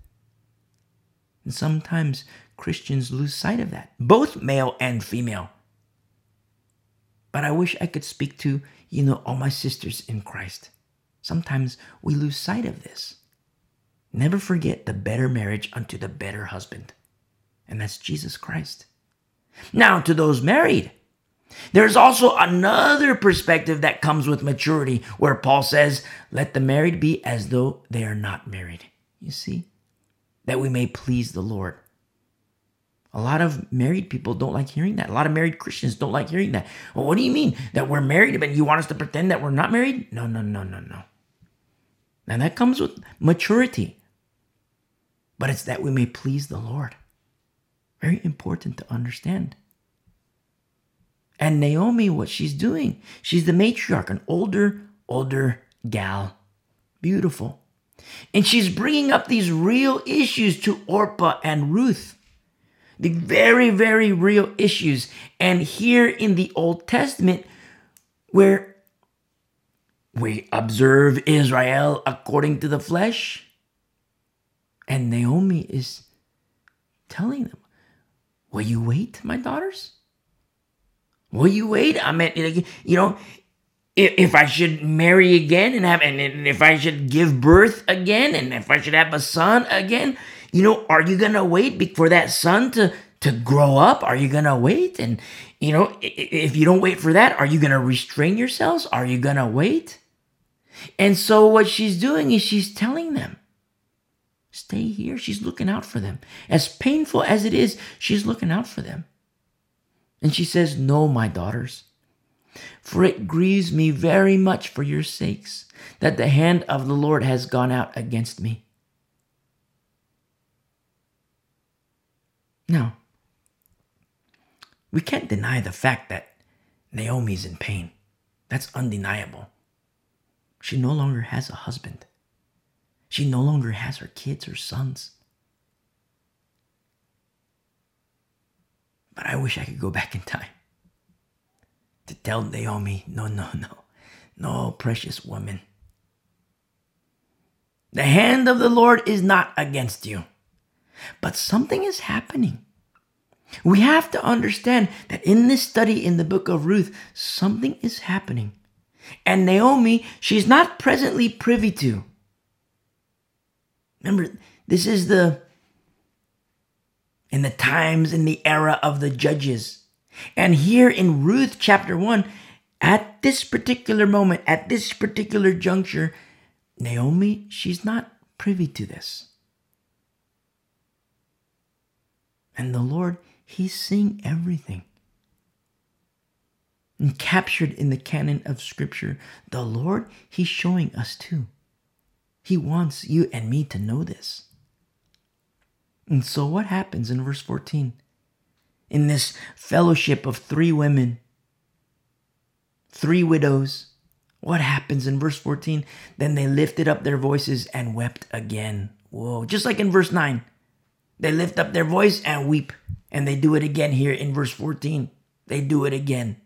And sometimes Christians lose sight of that, both male and female. But I wish I could speak to, you know, all my sisters in Christ. Sometimes we lose sight of this. Never forget the better marriage unto the better husband, and that's Jesus Christ. Now, to those married, there's also another perspective that comes with maturity where Paul says, Let the married be as though they are not married. You see? That we may please the Lord. A lot of married people don't like hearing that. A lot of married Christians don't like hearing that. Well, what do you mean? That we're married, but you want us to pretend that we're not married? No, no, no, no, no. And that comes with maturity but it's that we may please the Lord. Very important to understand. And Naomi, what she's doing, she's the matriarch, an older, older gal. Beautiful. And she's bringing up these real issues to Orpah and Ruth. The very, very real issues. And here in the Old Testament, where we observe Israel according to the flesh, and Naomi is telling them, Will you wait, my daughters? Will you wait? I mean, you know, if, I should marry again and have, and if I should give birth again, and if I should have a son again, you know, are you gonna wait for that son to to grow up? Are you gonna wait? And you know, if you don't wait for that, are you gonna restrain yourselves? Are you gonna wait? And so what she's doing is she's telling them, Stay here. She's looking out for them. As painful as it is, she's looking out for them. And she says, No, my daughters, for it grieves me very much for your sakes that the hand of the Lord has gone out against me. Now, we can't deny the fact that Naomi's in pain. That's undeniable. She no longer has a husband. She no longer has her kids or sons. But I wish I could go back in time to tell Naomi, no, no, no, no, precious woman. The hand of the Lord is not against you, but something is happening. We have to understand that in this study in the book of Ruth, something is happening. And Naomi, she's not presently privy to. Remember, this is the in the times in the era of the judges. And here in Ruth chapter 1, at this particular moment, at this particular juncture, Naomi, she's not privy to this. And the Lord, He's seeing everything. And captured in the canon of Scripture, the Lord, He's showing us too. He wants you and me to know this. And so, what happens in verse 14? In this fellowship of three women, three widows, what happens in verse 14? Then they lifted up their voices and wept again. Whoa, just like in verse 9. They lift up their voice and weep. And they do it again here in verse 14. They do it again.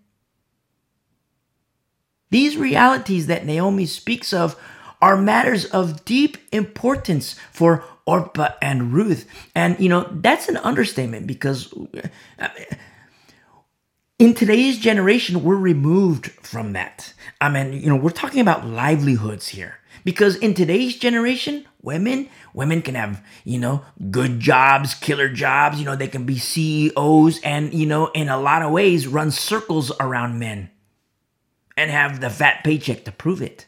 These realities that Naomi speaks of are matters of deep importance for Orpah and Ruth. And, you know, that's an understatement because uh, in today's generation, we're removed from that. I mean, you know, we're talking about livelihoods here. Because in today's generation, women, women can have, you know, good jobs, killer jobs, you know, they can be CEOs and, you know, in a lot of ways run circles around men and have the fat paycheck to prove it.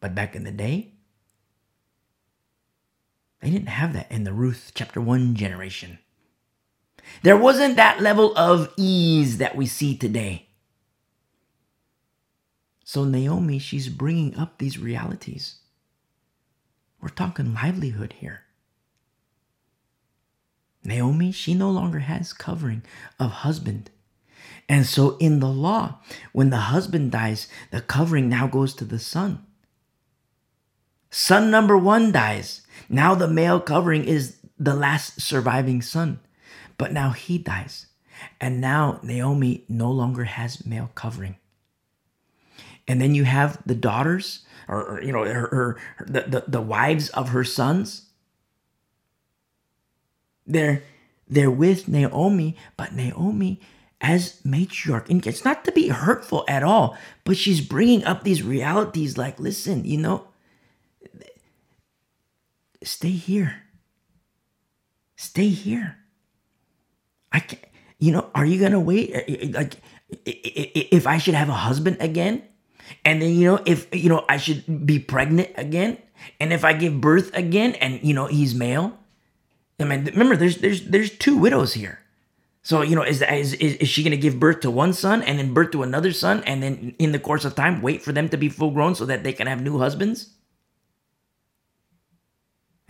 But back in the day, they didn't have that in the Ruth chapter 1 generation. There wasn't that level of ease that we see today. So, Naomi, she's bringing up these realities. We're talking livelihood here. Naomi, she no longer has covering of husband. And so, in the law, when the husband dies, the covering now goes to the son. Son number one dies. Now the male covering is the last surviving son. But now he dies. And now Naomi no longer has male covering. And then you have the daughters, or, or you know, her, her the, the, the wives of her sons. They're they're with Naomi, but Naomi as matriarch, and it's not to be hurtful at all, but she's bringing up these realities like, listen, you know, stay here. Stay here. I can't, you know, are you gonna wait? Like, if I should have a husband again, and then you know, if you know, I should be pregnant again, and if I give birth again, and you know, he's male. I mean, remember, there's there's there's two widows here. So you know, is is is she gonna give birth to one son and then birth to another son, and then in the course of time wait for them to be full grown so that they can have new husbands?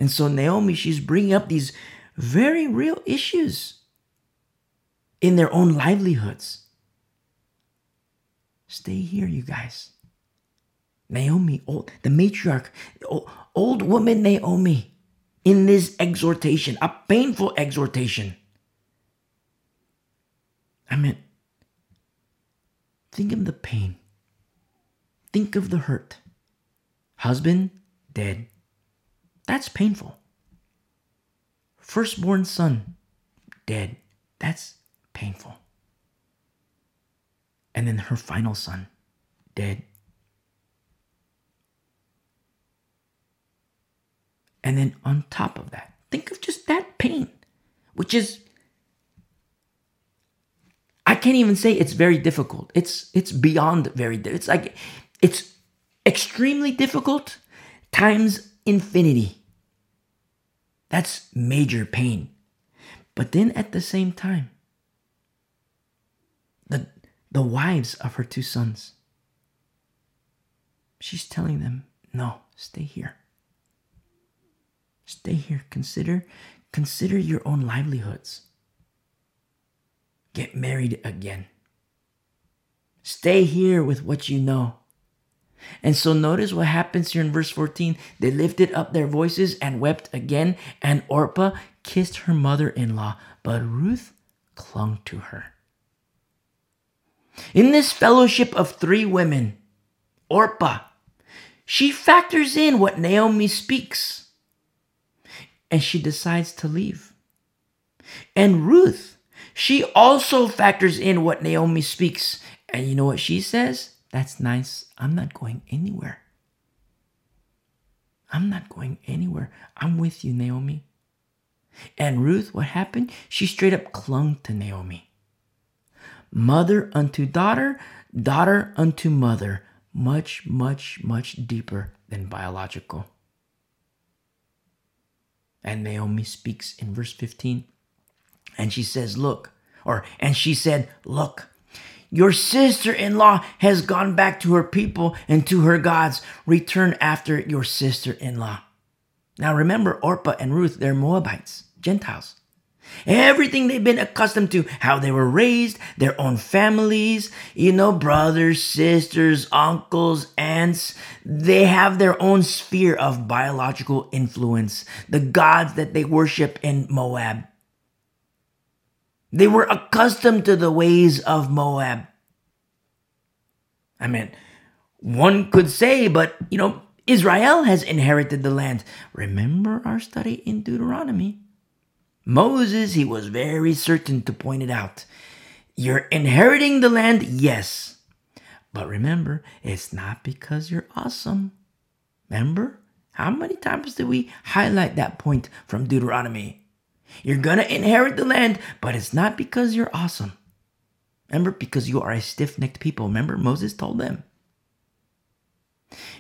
And so Naomi, she's bringing up these very real issues in their own livelihoods. Stay here, you guys. Naomi, old, the matriarch, old, old woman Naomi, in this exhortation, a painful exhortation. I mean, think of the pain. Think of the hurt. Husband dead. That's painful. Firstborn son, dead. That's painful. And then her final son, dead. And then on top of that, think of just that pain, which is I can't even say it's very difficult. It's it's beyond very it's like it's extremely difficult times infinity. That's major pain. But then at the same time, the, the wives of her two sons, she's telling them, no, stay here. Stay here. Consider, consider your own livelihoods. Get married again. Stay here with what you know. And so notice what happens here in verse 14. They lifted up their voices and wept again, and Orpah kissed her mother in law, but Ruth clung to her. In this fellowship of three women, Orpah, she factors in what Naomi speaks and she decides to leave. And Ruth, she also factors in what Naomi speaks. And you know what she says? That's nice. I'm not going anywhere. I'm not going anywhere. I'm with you, Naomi. And Ruth, what happened? She straight up clung to Naomi. Mother unto daughter, daughter unto mother, much, much, much deeper than biological. And Naomi speaks in verse 15. And she says, Look, or, and she said, Look, your sister in law has gone back to her people and to her gods. Return after your sister in law. Now remember, Orpah and Ruth, they're Moabites, Gentiles. Everything they've been accustomed to, how they were raised, their own families, you know, brothers, sisters, uncles, aunts, they have their own sphere of biological influence, the gods that they worship in Moab. They were accustomed to the ways of Moab. I mean, one could say, but you know, Israel has inherited the land. Remember our study in Deuteronomy. Moses, he was very certain to point it out. You're inheriting the land, yes. But remember, it's not because you're awesome. Remember? How many times did we highlight that point from Deuteronomy? You're gonna inherit the land, but it's not because you're awesome. Remember, because you are a stiff necked people. Remember, Moses told them.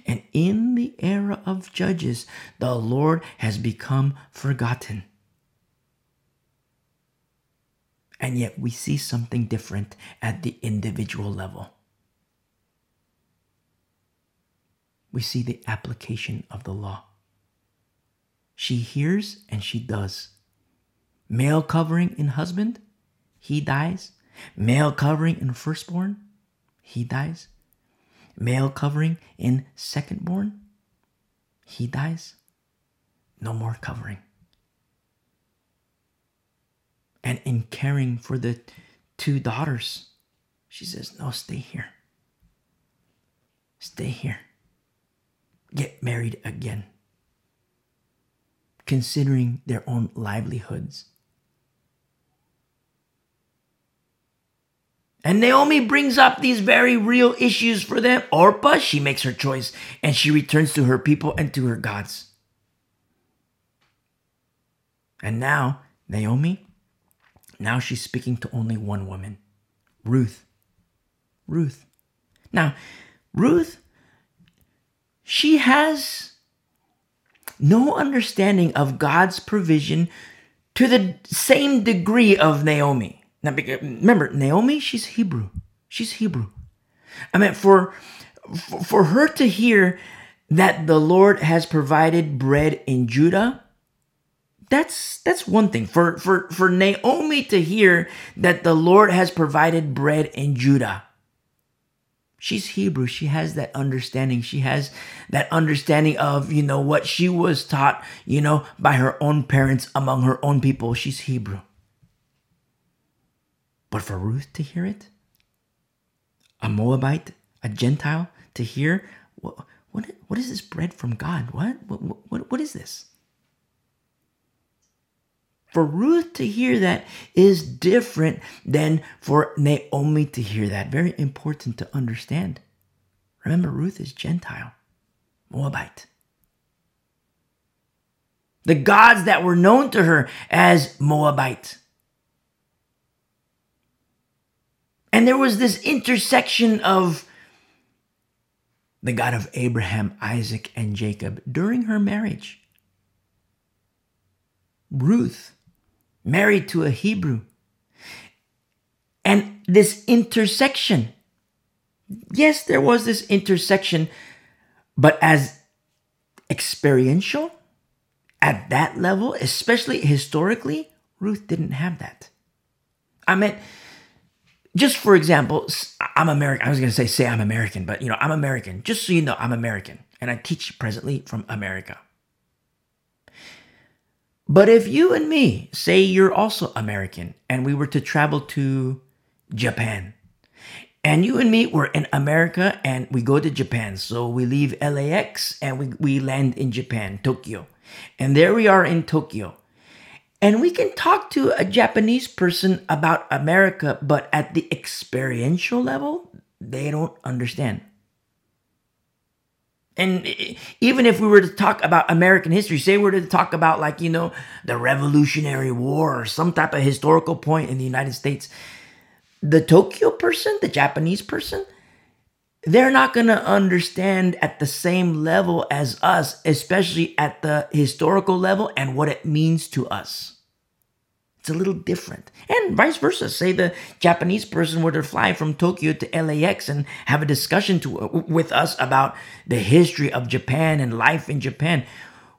And in the era of judges, the Lord has become forgotten. And yet we see something different at the individual level. We see the application of the law. She hears and she does. Male covering in husband, he dies. Male covering in firstborn, he dies. Male covering in secondborn, he dies. No more covering. And in caring for the two daughters, she says, No, stay here. Stay here. Get married again. Considering their own livelihoods. And Naomi brings up these very real issues for them. Orpah, she makes her choice and she returns to her people and to her gods. And now, Naomi, now she's speaking to only one woman Ruth. Ruth. Now, Ruth, she has no understanding of God's provision to the same degree of Naomi. Now, remember, Naomi, she's Hebrew. She's Hebrew. I mean, for for her to hear that the Lord has provided bread in Judah, that's that's one thing. For for for Naomi to hear that the Lord has provided bread in Judah. She's Hebrew. She has that understanding. She has that understanding of, you know, what she was taught, you know, by her own parents among her own people. She's Hebrew. But for Ruth to hear it, a Moabite, a Gentile, to hear, what, what, what is this bread from God? What, what, what, what is this? For Ruth to hear that is different than for Naomi to hear that. Very important to understand. Remember, Ruth is Gentile, Moabite. The gods that were known to her as Moabite. And there was this intersection of the God of Abraham, Isaac, and Jacob during her marriage. Ruth, married to a Hebrew. And this intersection, yes, there was this intersection, but as experiential at that level, especially historically, Ruth didn't have that. I mean, just for example, I'm American. I was going to say, say I'm American, but you know, I'm American. Just so you know, I'm American and I teach presently from America. But if you and me say you're also American and we were to travel to Japan, and you and me were in America and we go to Japan, so we leave LAX and we, we land in Japan, Tokyo. And there we are in Tokyo. And we can talk to a Japanese person about America, but at the experiential level, they don't understand. And even if we were to talk about American history, say we were to talk about, like, you know, the Revolutionary War or some type of historical point in the United States, the Tokyo person, the Japanese person, they're not going to understand at the same level as us, especially at the historical level and what it means to us. It's a little different. And vice versa. Say the Japanese person were to fly from Tokyo to LAX and have a discussion to, with us about the history of Japan and life in Japan.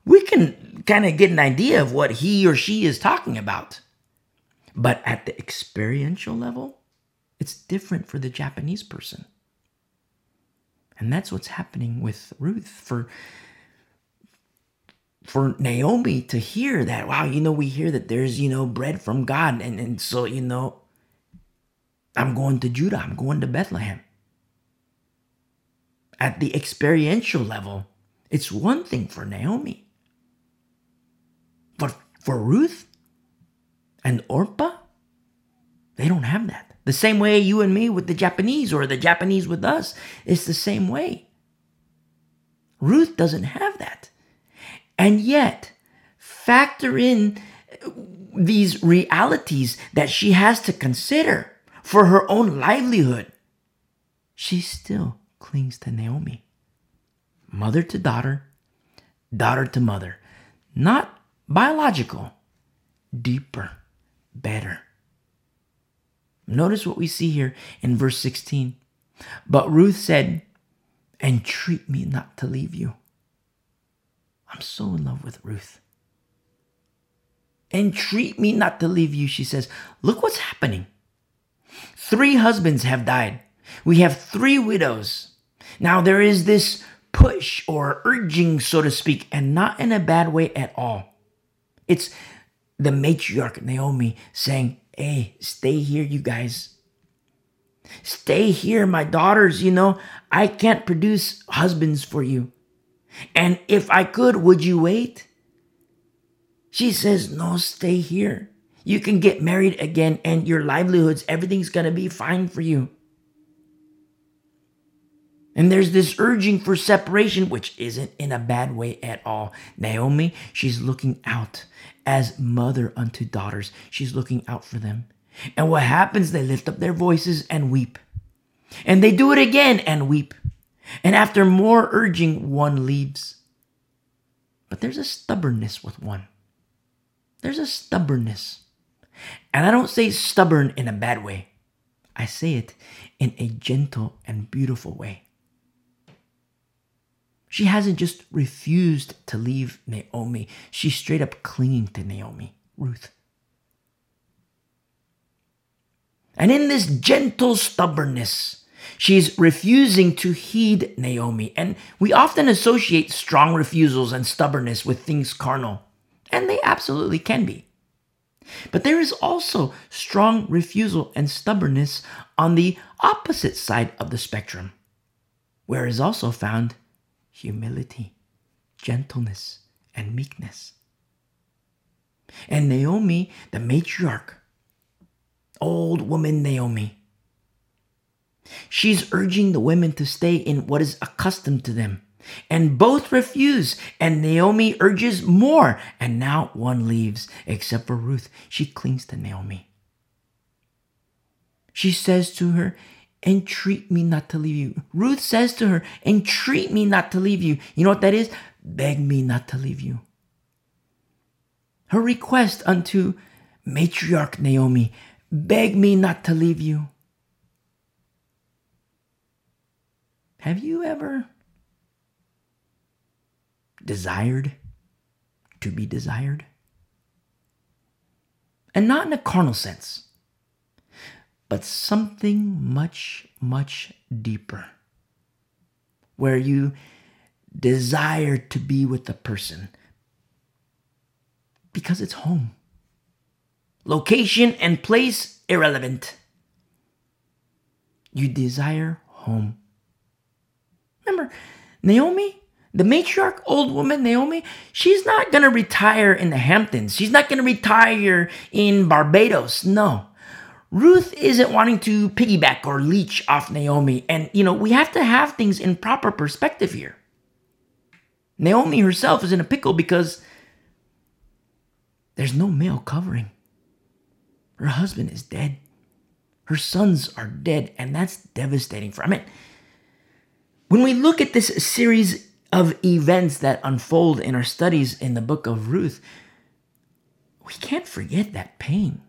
We can kind of get an idea of what he or she is talking about. But at the experiential level, it's different for the Japanese person. And that's what's happening with Ruth. For for Naomi to hear that, wow, you know, we hear that there's, you know, bread from God. And, and so, you know, I'm going to Judah, I'm going to Bethlehem. At the experiential level, it's one thing for Naomi. But for Ruth and Orpah, they don't have that. The same way you and me with the Japanese or the Japanese with us. It's the same way. Ruth doesn't have that. And yet, factor in these realities that she has to consider for her own livelihood. She still clings to Naomi. Mother to daughter, daughter to mother. Not biological, deeper, better. Notice what we see here in verse 16. But Ruth said, Entreat me not to leave you. I'm so in love with Ruth. Entreat me not to leave you, she says. Look what's happening. Three husbands have died. We have three widows. Now there is this push or urging, so to speak, and not in a bad way at all. It's the matriarch Naomi saying, Hey, stay here, you guys. Stay here, my daughters. You know, I can't produce husbands for you. And if I could, would you wait? She says, No, stay here. You can get married again and your livelihoods, everything's going to be fine for you. And there's this urging for separation, which isn't in a bad way at all. Naomi, she's looking out as mother unto daughters. She's looking out for them. And what happens? They lift up their voices and weep. And they do it again and weep. And after more urging, one leaves. But there's a stubbornness with one. There's a stubbornness. And I don't say stubborn in a bad way, I say it in a gentle and beautiful way. She hasn't just refused to leave Naomi, she's straight up clinging to Naomi, Ruth. And in this gentle stubbornness, she's refusing to heed Naomi. And we often associate strong refusals and stubbornness with things carnal, and they absolutely can be. But there is also strong refusal and stubbornness on the opposite side of the spectrum, where is also found humility, gentleness, and meekness. And Naomi, the matriarch, old woman Naomi, she's urging the women to stay in what is accustomed to them. And both refuse, and Naomi urges more, and now one leaves, except for Ruth. She clings to Naomi. She says to her, entreat me not to leave you. Ruth says to her, entreat me not to leave you. You know what that is? Beg me not to leave you. Her request unto matriarch Naomi, beg me not to leave you. Have you ever desired to be desired? And not in a carnal sense but something much, much deeper, where you desire to be with the person because it's home. Location and place irrelevant. You desire home. Remember, Naomi, the matriarch, old woman Naomi, she's not going to retire in the Hamptons. She's not going to retire in Barbados. No. Ruth isn't wanting to piggyback or leech off Naomi. And, you know, we have to have things in proper perspective here. Naomi herself is in a pickle because there's no male covering. Her husband is dead. Her sons are dead, and that's devastating for. I mean, when we look at this series of events that unfold in our studies in the book of Ruth, we can't forget that pain.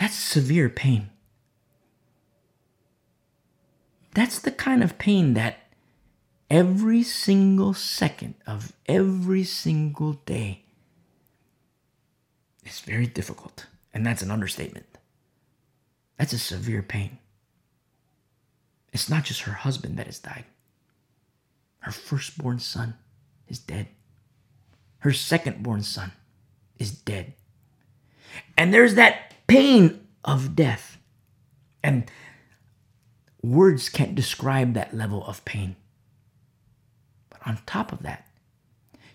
That's severe pain. That's the kind of pain that every single second of every single day is very difficult. And that's an understatement. That's a severe pain. It's not just her husband that has died, her firstborn son is dead, her secondborn son is dead. And there's that pain of death. And words can't describe that level of pain. But on top of that,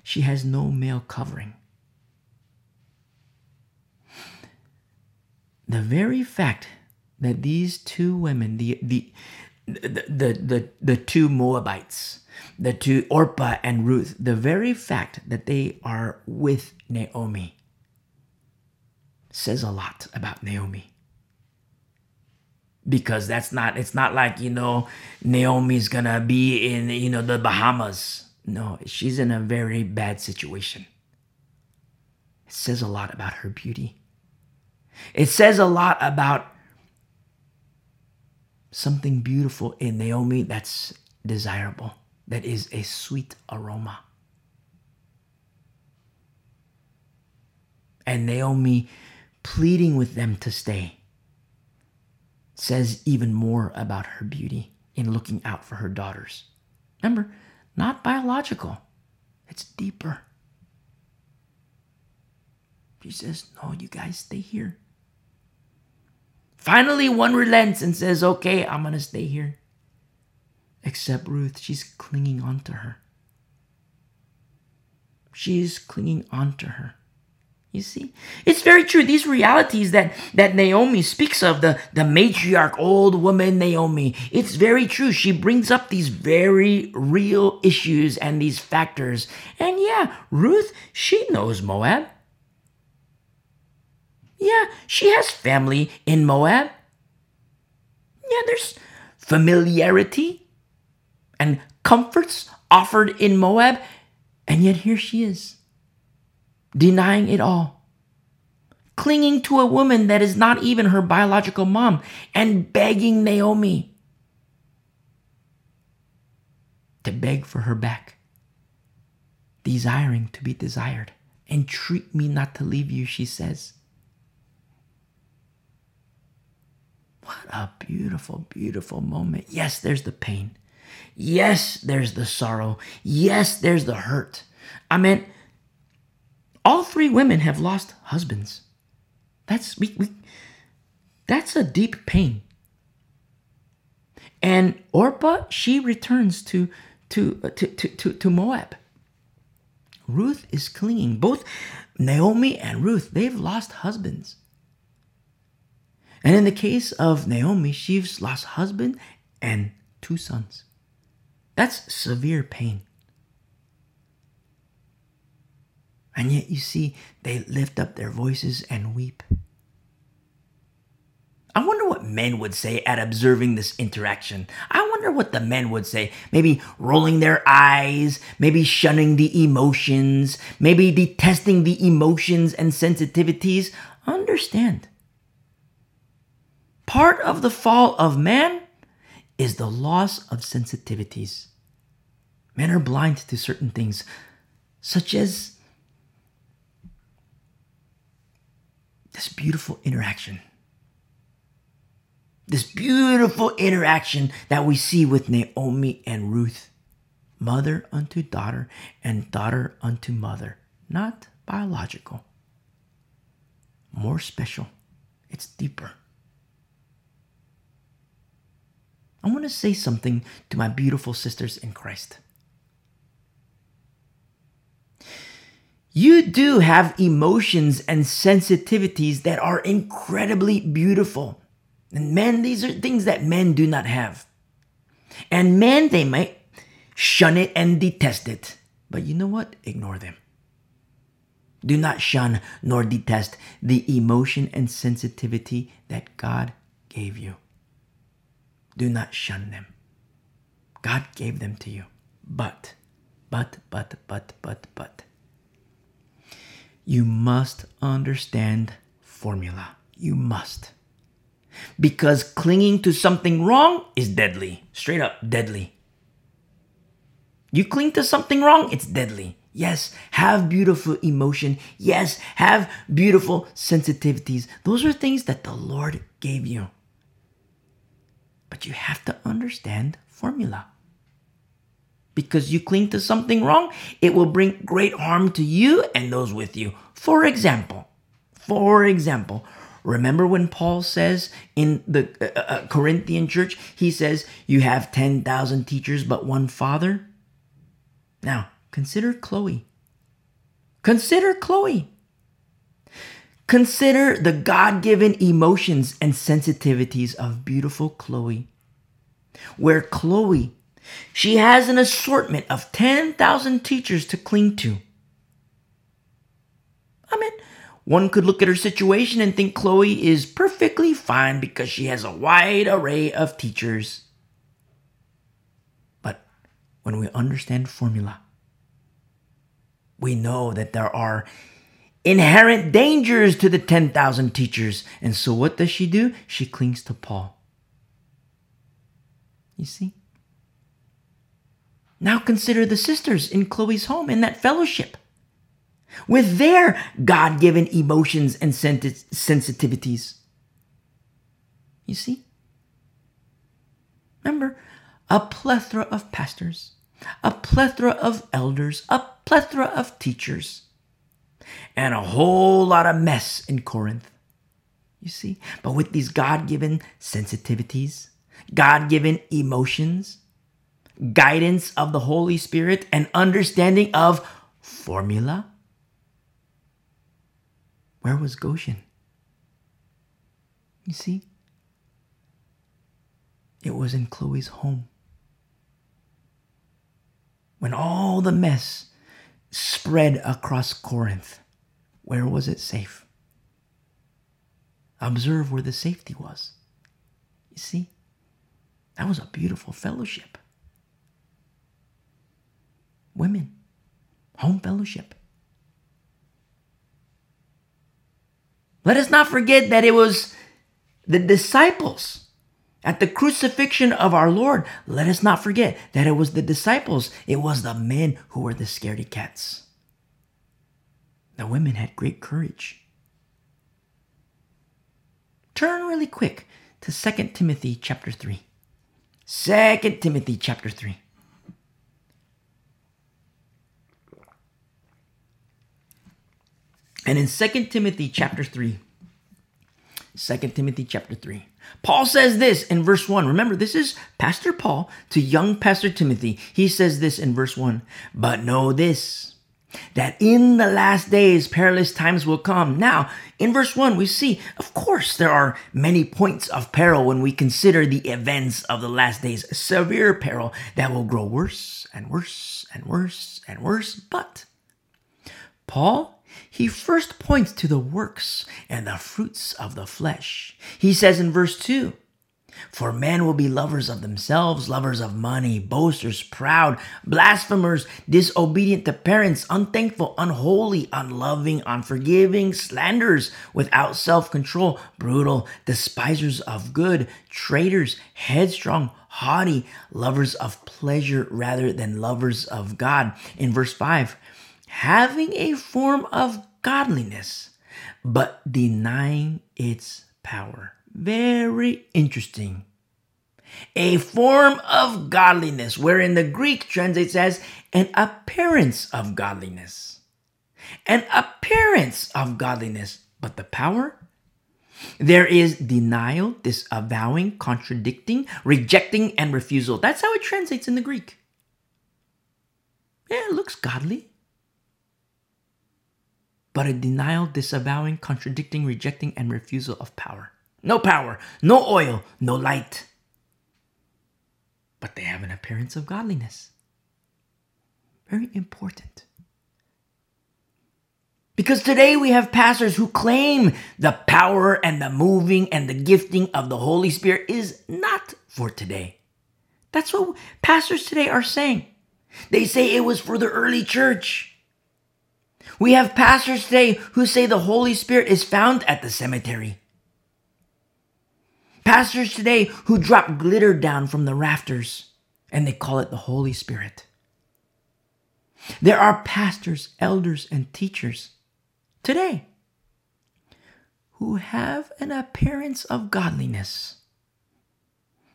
she has no male covering. the very fact that these two women, the the the the the, two Moabites, the two Orpah and Ruth, the very fact that they are with Naomi says a lot about Naomi. Because that's not it's not like, you know, Naomi's to be in, you know, the Bahamas. No, she's in a very bad situation. It says a lot about her beauty. It says a lot about something beautiful in Naomi that's desirable, that is a sweet aroma. And Naomi pleading with them to stay says even more about her beauty in looking out for her daughters. Remember, not biological, it's deeper. She says, No, you guys stay here. Finally, one relents and says, Okay, I'm going to stay here. Except Ruth, she's clinging on to her. She's clinging on to her. You see? It's very true. These realities that, that Naomi speaks of, the, the matriarch, old woman Naomi, it's very true. She brings up these very real issues and these factors. And yeah, Ruth, she knows Moab. Yeah, she has family in Moab. Yeah, there's familiarity and comforts offered in Moab. And yet here she is, denying it all, clinging to a woman that is not even her biological mom, and begging Naomi to beg for her back, desiring to be desired. Entreat me not to leave you, she says. What a beautiful, beautiful moment. Yes, there's the pain. Yes, there's the sorrow. Yes, there's the hurt. I mean, all three women have lost husbands. That's we, we that's a deep pain. And Orpah, she returns to to, uh, to, to, to, to Moab. Ruth is clinging. Both Naomi and Ruth, they've lost husbands. And in the case of Naomi, she's lost husband and two sons. That's severe pain. And yet you see, they lift up their voices and weep. I wonder what men would say at observing this interaction. I wonder what the men would say. Maybe rolling their eyes, maybe shunning the emotions, maybe detesting the emotions and sensitivities. Understand Part of the fall of man is the loss of sensitivities. Men are blind to certain things, such as this beautiful interaction. This beautiful interaction that we see with Naomi and Ruth, mother unto daughter and daughter unto mother, not biological, more special, it's deeper. I want to say something to my beautiful sisters in Christ. You do have emotions and sensitivities that are incredibly beautiful. And men, these are things that men do not have. And men, they might shun it and detest it. But you know what? Ignore them. Do not shun nor detest the emotion and sensitivity that God gave you. Do not shun them. God gave them to you. But, but, but, but, but, but. You must understand formula. You must. Because clinging to something wrong is deadly. Straight up deadly. You cling to something wrong, it's deadly. Yes, have beautiful emotion. Yes, have beautiful sensitivities. Those are things that the Lord gave you. But you have to understand formula. Because you cling to something wrong, it will bring great harm to you and those with you. For example, for example, remember when Paul says in the uh, uh, uh Corinthian church, he says, You have 10,000 teachers, but one father? Now, consider Chloe. Consider Chloe. Consider the God given emotions and sensitivities of beautiful Chloe. Where Chloe, she has an assortment of 10,000 teachers to cling to. I mean, one could look at her situation and think Chloe is perfectly fine because she has a wide array of teachers. But when we understand formula, we know that there are inherent dangers to the 10,000 teachers. And so what does she do? She clings to Paul. You see? Now consider the sisters in Chloe's home in that fellowship with their God given emotions and sensitivities. You see? Remember, a plethora of pastors, a plethora of elders, a plethora of teachers, and a whole lot of mess in Corinth. You see? But with these God given sensitivities, God given emotions, guidance of the Holy Spirit, and understanding of formula, where was Goshen? You see? It was in Chloe's home. When all the mess spread across Corinth, where was it safe? Observe where the safety was. You see? That was a beautiful fellowship. Women, home fellowship. Let us not forget that it was the disciples at the crucifixion of our Lord. Let us not forget that it was the disciples, it was the men who were the scaredy cats. The women had great courage. Turn really quick to 2 Timothy chapter 3. 2 Timothy chapter 3. And in 2 Timothy chapter 3, 2 Timothy chapter 3, Paul says this in verse 1. Remember, this is Pastor Paul to young Pastor Timothy. He says this in verse 1 But know this, that in the last days perilous times will come. Now, in verse 1, we see, of course, there are many points of peril when we consider the events of the last days. Severe peril that will grow worse and worse and worse and worse. But Paul he first points to the works and the fruits of the flesh. He says in verse 2 For men will be lovers of themselves, lovers of money, boasters, proud, blasphemers, disobedient to parents, unthankful, unholy, unloving, unforgiving, slanderers, without self control, brutal, despisers of good, traitors, headstrong, haughty, lovers of pleasure rather than lovers of God. In verse 5, having a form of godliness, but denying its power. Very interesting. A form of godliness, wherein the Greek translates as an appearance of godliness. An appearance of godliness, but the power? There is denial, disavowing, contradicting, rejecting, and refusal. That's how it translates in the Greek. Yeah, it looks godly but a denial, disavowing, contradicting, rejecting, and refusal of power. No power, no oil, no light. But they have an appearance of godliness. Very important. Because today we have pastors who claim the power and the moving and the gifting of the Holy Spirit is not for today. That's what pastors today are saying. They say it was for the early church. We have pastors today who say the Holy Spirit is found at the cemetery. Pastors today who drop glitter down from the rafters and they call it the Holy Spirit. There are pastors, elders, and teachers today who have an appearance of godliness.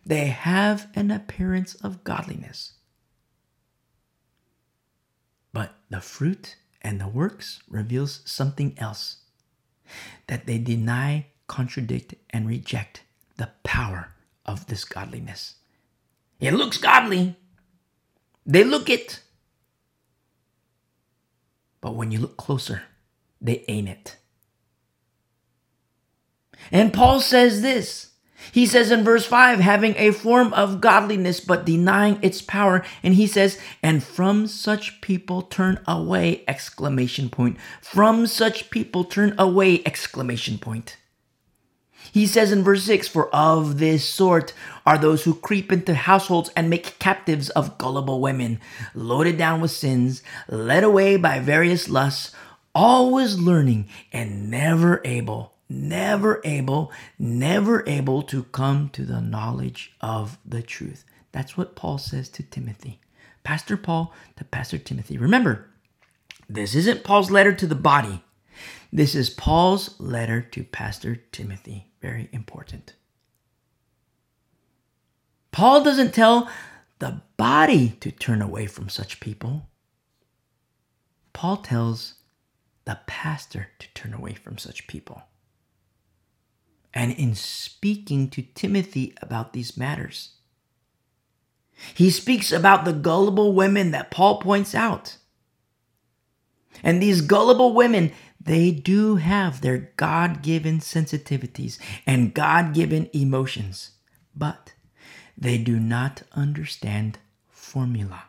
They have an appearance of godliness. But the fruit and the works reveals something else that they deny, contradict, and reject the power of this godliness. It looks godly. They look it. But when you look closer, they ain't it. And Paul says this. He says in verse 5, having a form of godliness but denying its power. And he says, and from such people turn away, exclamation point. From such people turn away, exclamation point. He says in verse 6 For of this sort are those who creep into households and make captives of gullible women, loaded down with sins, led away by various lusts, always learning and never able, never able, never able to come to the knowledge of the truth. That's what Paul says to Timothy. Pastor Paul to Pastor Timothy. Remember, this isn't Paul's letter to the body. This is Paul's letter to Pastor Timothy. Very important. Paul doesn't tell the body to turn away from such people. Paul tells the pastor to turn away from such people. And in speaking to Timothy about these matters, he speaks about the gullible women that Paul points out. And these gullible women, they do have their God given sensitivities and God given emotions, but they do not understand formula.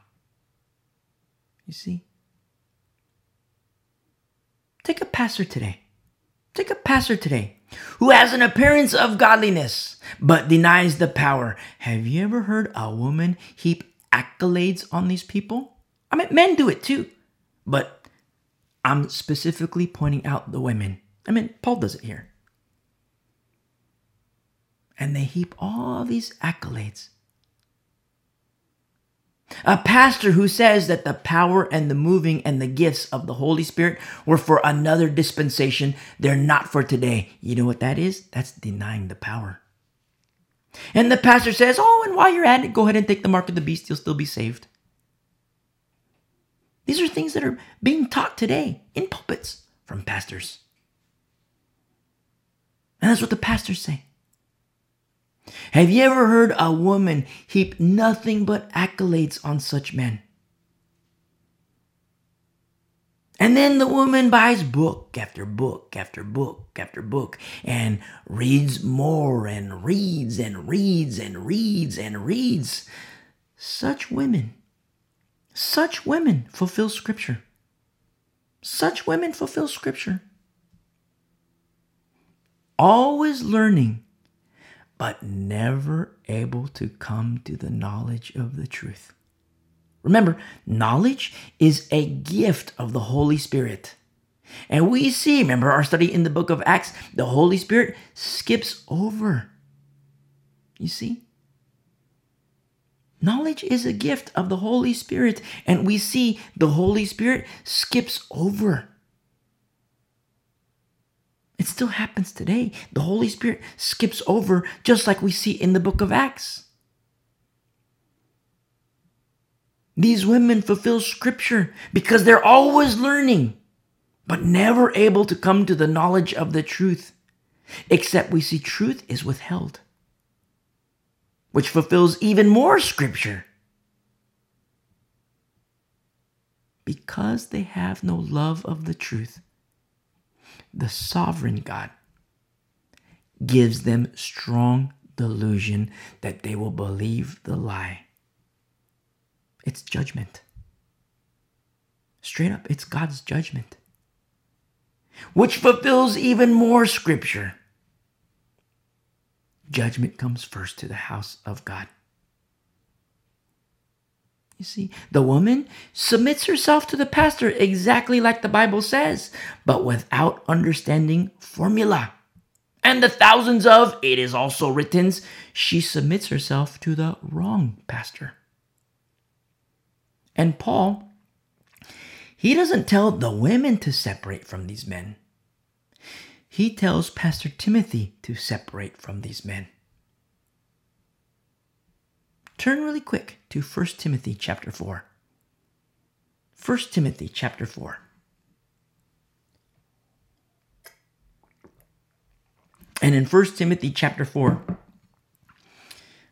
You see? Take a pastor today. Take a pastor today who has an appearance of godliness but denies the power. Have you ever heard a woman heap accolades on these people? I mean, men do it too, but I'm specifically pointing out the women. I mean, Paul does it here. And they heap all these accolades a pastor who says that the power and the moving and the gifts of the Holy Spirit were for another dispensation, they're not for today. You know what that is? That's denying the power. And the pastor says, Oh, and while you're at it, go ahead and take the mark of the beast, you'll still be saved. These are things that are being taught today in pulpits from pastors. And that's what the pastors say. Have you ever heard a woman heap nothing but accolades on such men? And then the woman buys book after book after book after book and reads more and reads and reads and reads and reads. Such women, such women fulfill scripture. Such women fulfill scripture. Always learning but never able to come to the knowledge of the truth. Remember, knowledge is a gift of the Holy Spirit. And we see, remember our study in the book of Acts, the Holy Spirit skips over. You see? Knowledge is a gift of the Holy Spirit, and we see the Holy Spirit skips over it still happens today. The Holy Spirit skips over, just like we see in the book of Acts. These women fulfill scripture because they're always learning, but never able to come to the knowledge of the truth, except we see truth is withheld, which fulfills even more scripture. Because they have no love of the truth the sovereign God gives them strong delusion that they will believe the lie. It's judgment. Straight up, it's God's judgment, which fulfills even more scripture. Judgment comes first to the house of God. You see, the woman submits herself to the pastor exactly like the Bible says, but without understanding formula. And the thousands of it is also written, she submits herself to the wrong pastor. And Paul, he doesn't tell the women to separate from these men. He tells Pastor Timothy to separate from these men. Turn really quick to 1 Timothy chapter 4. 1 Timothy chapter 4. And in 1 Timothy chapter 4,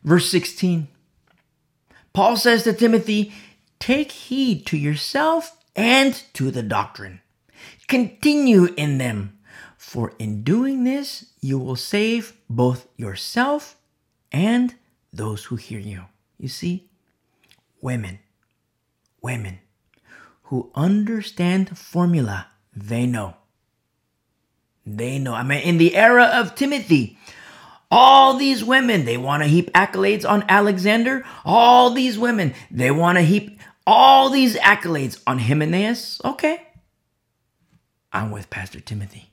verse 16, Paul says to Timothy, Take heed to yourself and to the doctrine. Continue in them, For in doing this, you will save both yourself and those who hear you. You see, women, women who understand formula, they know. They know. I mean, in the era of Timothy, all these women, they want to heap accolades on Alexander. All these women, they want to heap all these accolades on Hymenaeus. Okay. I'm with Pastor Timothy.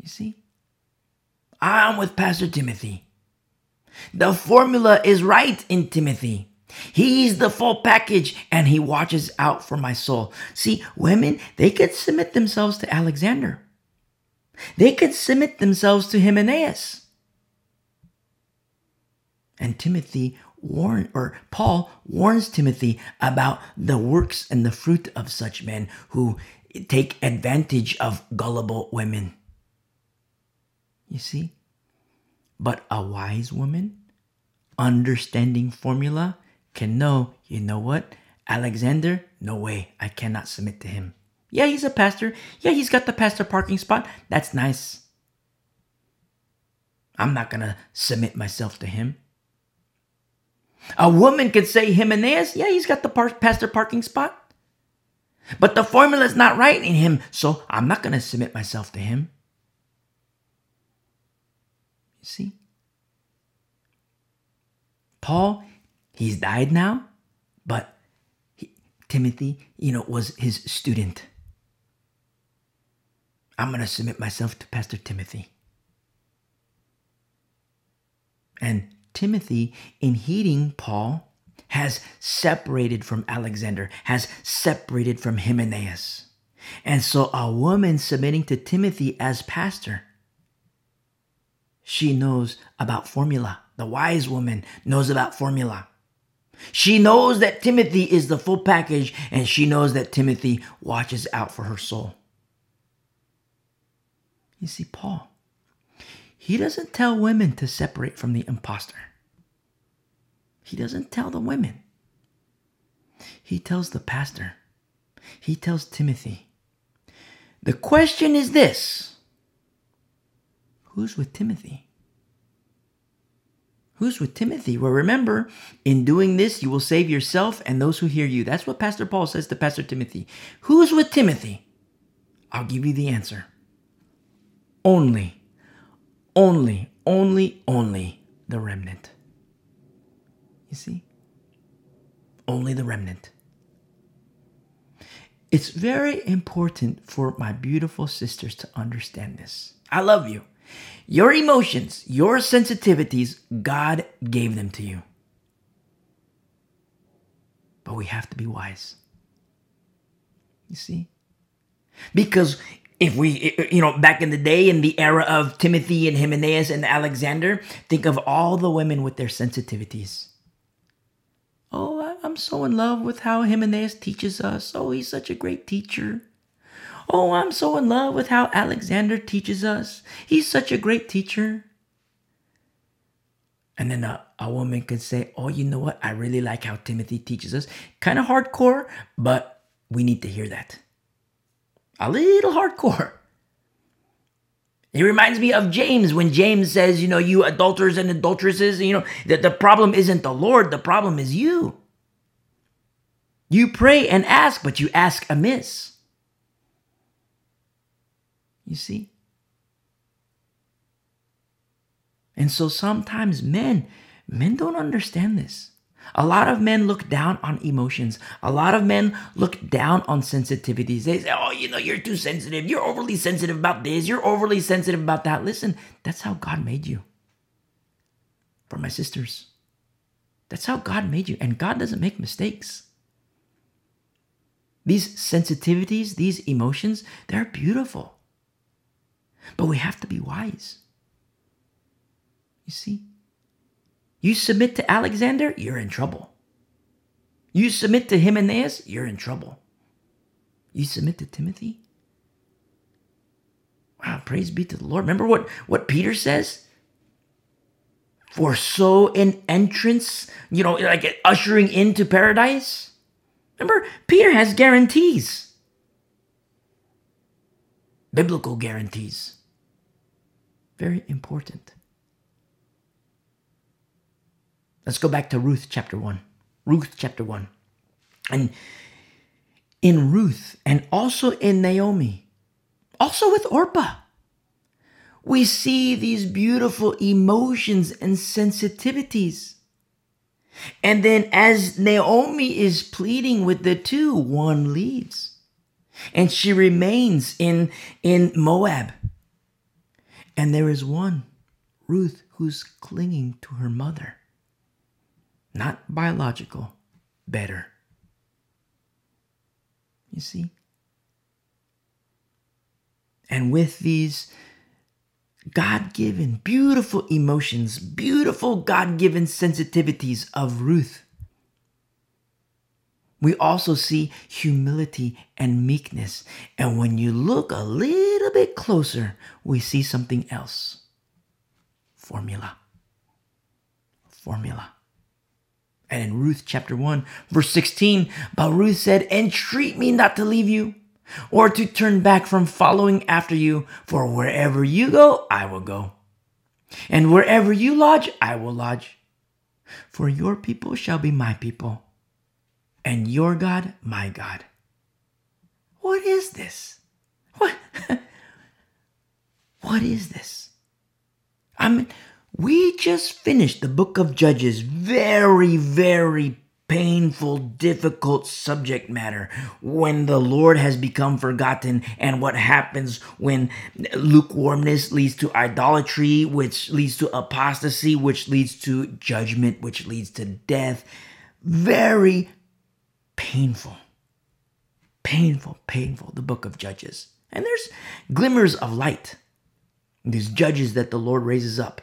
You see? I'm with Pastor Timothy. The formula is right in Timothy. He's the full package and he watches out for my soul. See, women, they could submit themselves to Alexander. They could submit themselves to Hymenaeus. And Timothy warn or Paul warns Timothy about the works and the fruit of such men who take advantage of gullible women. You see? But a wise woman, understanding formula, can know, you know what? Alexander, no way, I cannot submit to him. Yeah, he's a pastor. Yeah, he's got the pastor parking spot. That's nice. I'm not going to submit myself to him. A woman could say Hymenaeus, yeah, he's got the par- pastor parking spot. But the formula is not right in him, so I'm not going to submit myself to him. See? Paul, he's died now, but he, Timothy, you know, was his student. I'm going to submit myself to Pastor Timothy. And Timothy, in heeding Paul, has separated from Alexander, has separated from Hymenaeus. And so a woman submitting to Timothy as pastor, she knows about formula. The wise woman knows about formula. She knows that Timothy is the full package, and she knows that Timothy watches out for her soul. You see, Paul, he doesn't tell women to separate from the impostor. He doesn't tell the women. He tells the pastor. He tells Timothy. The question is this Who's with Timothy? Who's with Timothy? Well, remember, in doing this, you will save yourself and those who hear you. That's what Pastor Paul says to Pastor Timothy. Who's with Timothy? I'll give you the answer. Only, only, only, only the remnant. You see? Only the remnant. It's very important for my beautiful sisters to understand this. I love you. Your emotions, your sensitivities, God gave them to you. But we have to be wise. You see? Because if we, you know, back in the day, in the era of Timothy and Hymenaeus and Alexander, think of all the women with their sensitivities. Oh, I'm so in love with how Hymenaeus teaches us. Oh, he's such a great teacher. Oh, I'm so in love with how Alexander teaches us. He's such a great teacher. And then a, a woman could say, Oh, you know what? I really like how Timothy teaches us. Kind of hardcore, but we need to hear that. A little hardcore. It reminds me of James when James says, you know, you adulterers and adulteresses, you know, that the problem isn't the Lord, the problem is you. You pray and ask, but you ask amiss. You see? And so sometimes men, men don't understand this. A lot of men look down on emotions. A lot of men look down on sensitivities. They say, oh, you know, you're too sensitive. You're overly sensitive about this. You're overly sensitive about that. Listen, that's how God made you. For my sisters, that's how God made you. And God doesn't make mistakes. These sensitivities, these emotions, they're beautiful. But we have to be wise. You see? You submit to Alexander, you're in trouble. You submit to Hymenaeus, you're in trouble. You submit to Timothy? Wow, praise be to the Lord. Remember what, what Peter says? For so an entrance, you know, like ushering into paradise. Remember, Peter has guarantees. biblical guarantees. Very important. Let's go back to Ruth chapter 1. Ruth chapter 1. And in Ruth and also in Naomi, also with Orpah, we see these beautiful emotions and sensitivities. And then as Naomi is pleading with the two, one leaves. And she remains in, in Moab. And there is one, Ruth, who's clinging to her mother. Not biological, better. You see? And with these God given, beautiful emotions, beautiful God given sensitivities of Ruth, we also see humility and meekness. And when you look a little bit closer, we see something else formula. Formula. And in Ruth chapter 1, verse 16, but Ruth said, Entreat me not to leave you or to turn back from following after you, for wherever you go, I will go. And wherever you lodge, I will lodge. For your people shall be my people, and your God, my God. What is this? What? [LAUGHS] what is this? I mean, we just finished the book of Judges. Very, very painful, difficult subject matter when the Lord has become forgotten and what happens when lukewarmness leads to idolatry, which leads to apostasy, which leads to judgment, which leads to death. Very painful. Painful, painful, the book of Judges. And there's glimmers of light. These judges that the Lord raises up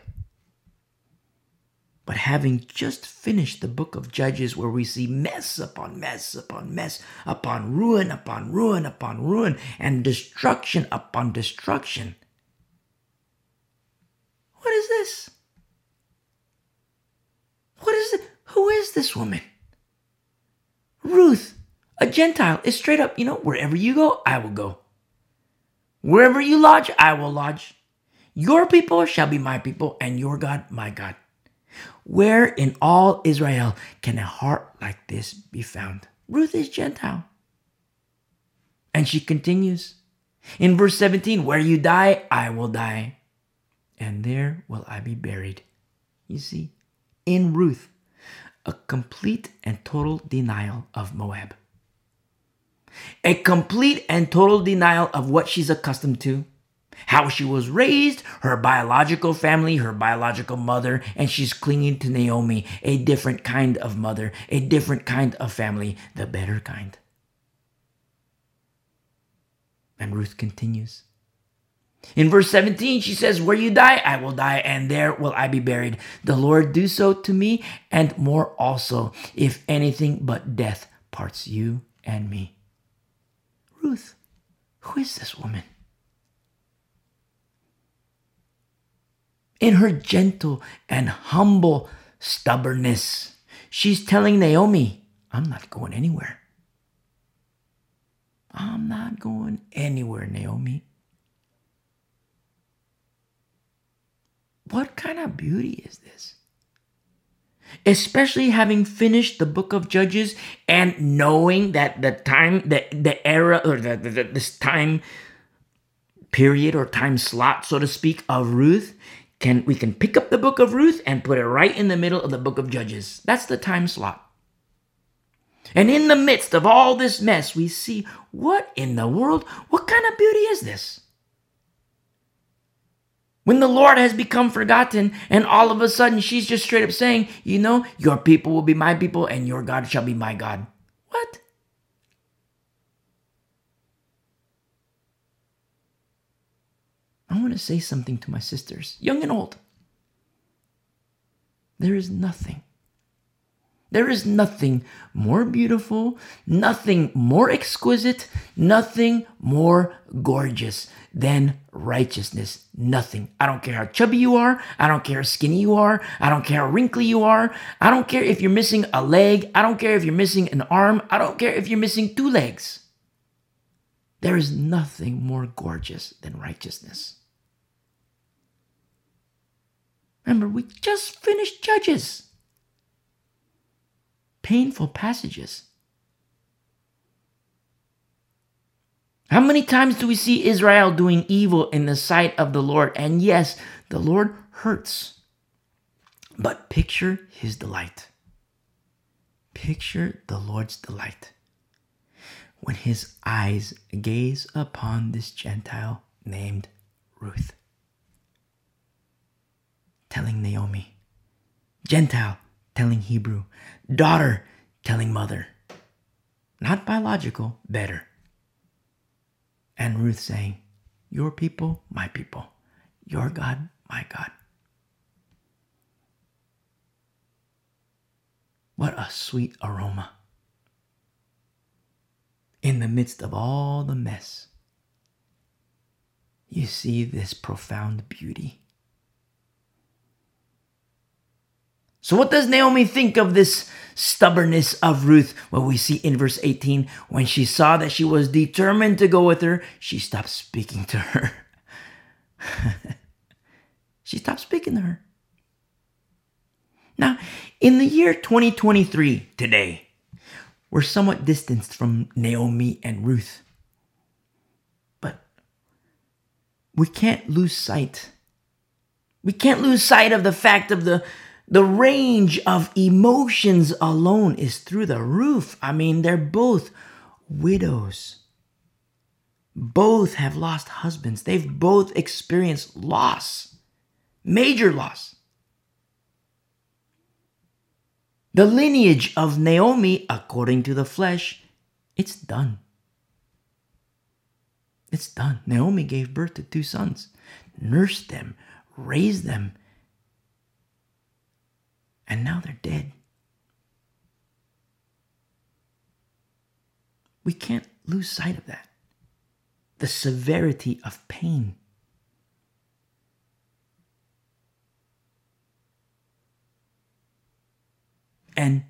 but having just finished the book of Judges, where we see mess upon mess upon mess, upon ruin upon ruin upon ruin, and destruction upon destruction. What is this? What is it? Who is this woman? Ruth, a Gentile, is straight up, you know, wherever you go, I will go. Wherever you lodge, I will lodge. Your people shall be my people, and your God, my God. Where in all Israel can a heart like this be found? Ruth is Gentile. And she continues in verse 17 Where you die, I will die, and there will I be buried. You see, in Ruth, a complete and total denial of Moab. A complete and total denial of what she's accustomed to, how she was raised, her biological family, her biological mother, and she's clinging to Naomi, a different kind of mother, a different kind of family, the better kind. And Ruth continues. In verse 17, she says, Where you die, I will die, and there will I be buried. The Lord do so to me, and more also, if anything but death parts you and me. Ruth, who is this woman? in her gentle and humble stubbornness. She's telling Naomi, I'm not going anywhere. I'm not going anywhere, Naomi. What kind of beauty is this? Especially having finished the book of Judges and knowing that the time, the, the era, or the, the, this time period or time slot, so to speak, of Ruth can we can pick up the book of Ruth and put it right in the middle of the book of Judges. That's the time slot. And in the midst of all this mess, we see what in the world, what kind of beauty is this? When the Lord has become forgotten, and all of a sudden she's just straight up saying, You know, your people will be my people, and your God shall be my God. What? I want to say something to my sisters, young and old. There is nothing. There is nothing more beautiful, nothing more exquisite, nothing more gorgeous than righteousness. Nothing. I don't care how chubby you are. I don't care how skinny you are. I don't care how wrinkly you are. I don't care if you're missing a leg. I don't care if you're missing an arm. I don't care if you're missing two legs. There is nothing more gorgeous than righteousness. Remember, we just finished Judges. Painful passages. How many times do we see Israel doing evil in the sight of the Lord? And yes, the Lord hurts. But picture his delight. Picture the Lord's delight when his eyes gaze upon this Gentile named Ruth. Telling Naomi, Gentile telling Hebrew, daughter telling mother. Not biological, better. And Ruth saying, Your people, my people. Your God, my God. What a sweet aroma. In the midst of all the mess, you see this profound beauty. So, what does Naomi think of this stubbornness of Ruth? Well, we see in verse 18 when she saw that she was determined to go with her, she stopped speaking to her. [LAUGHS] she stopped speaking to her. Now, in the year 2023, today, we're somewhat distanced from Naomi and Ruth. But we can't lose sight. We can't lose sight of the fact of the the range of emotions alone is through the roof. I mean, they're both widows. Both have lost husbands. They've both experienced loss, major loss. The lineage of Naomi, according to the flesh, it's done. It's done. Naomi gave birth to two sons, nursed them, raised them, and now they're dead. We can't lose sight of that. The severity of pain. And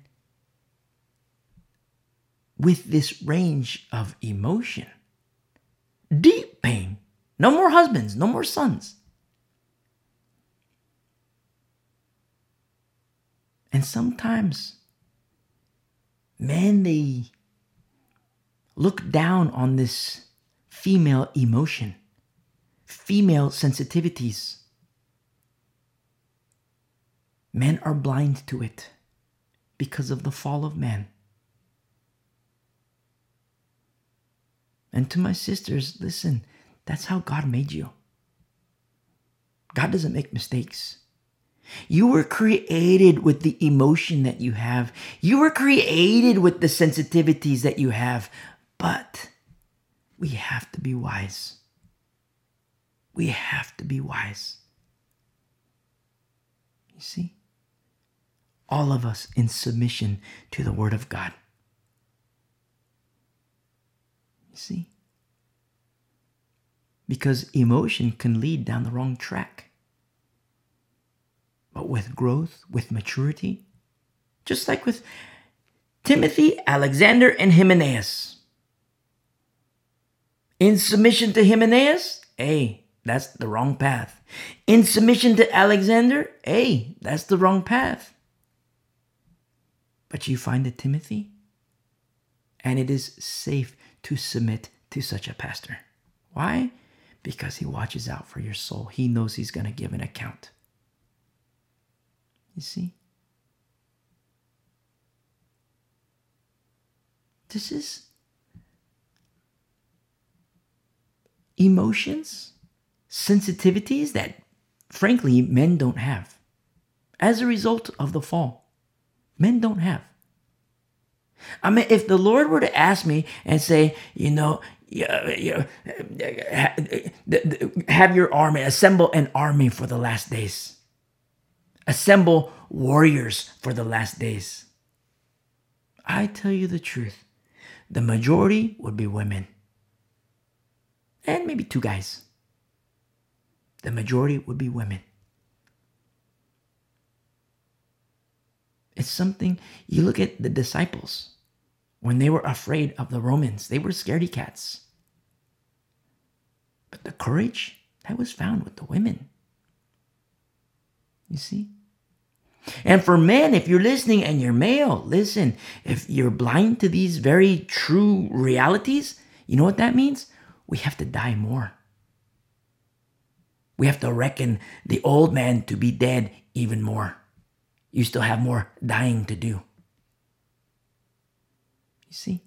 with this range of emotion, deep pain, no more husbands, no more sons. And sometimes men, they look down on this female emotion, female sensitivities. Men are blind to it because of the fall of man. And to my sisters, listen, that's how God made you. God doesn't make mistakes. You were created with the emotion that you have. You were created with the sensitivities that you have. But we have to be wise. We have to be wise. You see? All of us in submission to the Word of God. You see? Because emotion can lead down the wrong track but with growth, with maturity. Just like with Timothy, Alexander, and Hymenaeus. In submission to Hymenaeus, hey, that's the wrong path. In submission to Alexander, hey, that's the wrong path. But you find a Timothy, and it is safe to submit to such a pastor. Why? Because he watches out for your soul. He knows he's going to give an account. You see? This is emotions, sensitivities that, frankly, men don't have. As a result of the fall, men don't have. I mean, if the Lord were to ask me and say, you know, have your army, assemble an army for the last days assemble warriors for the last days. I tell you the truth, the majority would be women. And maybe two guys. The majority would be women. It's something you look at the disciples when they were afraid of the Romans, they were scaredy cats. But the courage that was found with the women. You see? And for men, if you're listening and you're male, listen, if you're blind to these very true realities, you know what that means? We have to die more. We have to reckon the old man to be dead even more. You still have more dying to do. You see?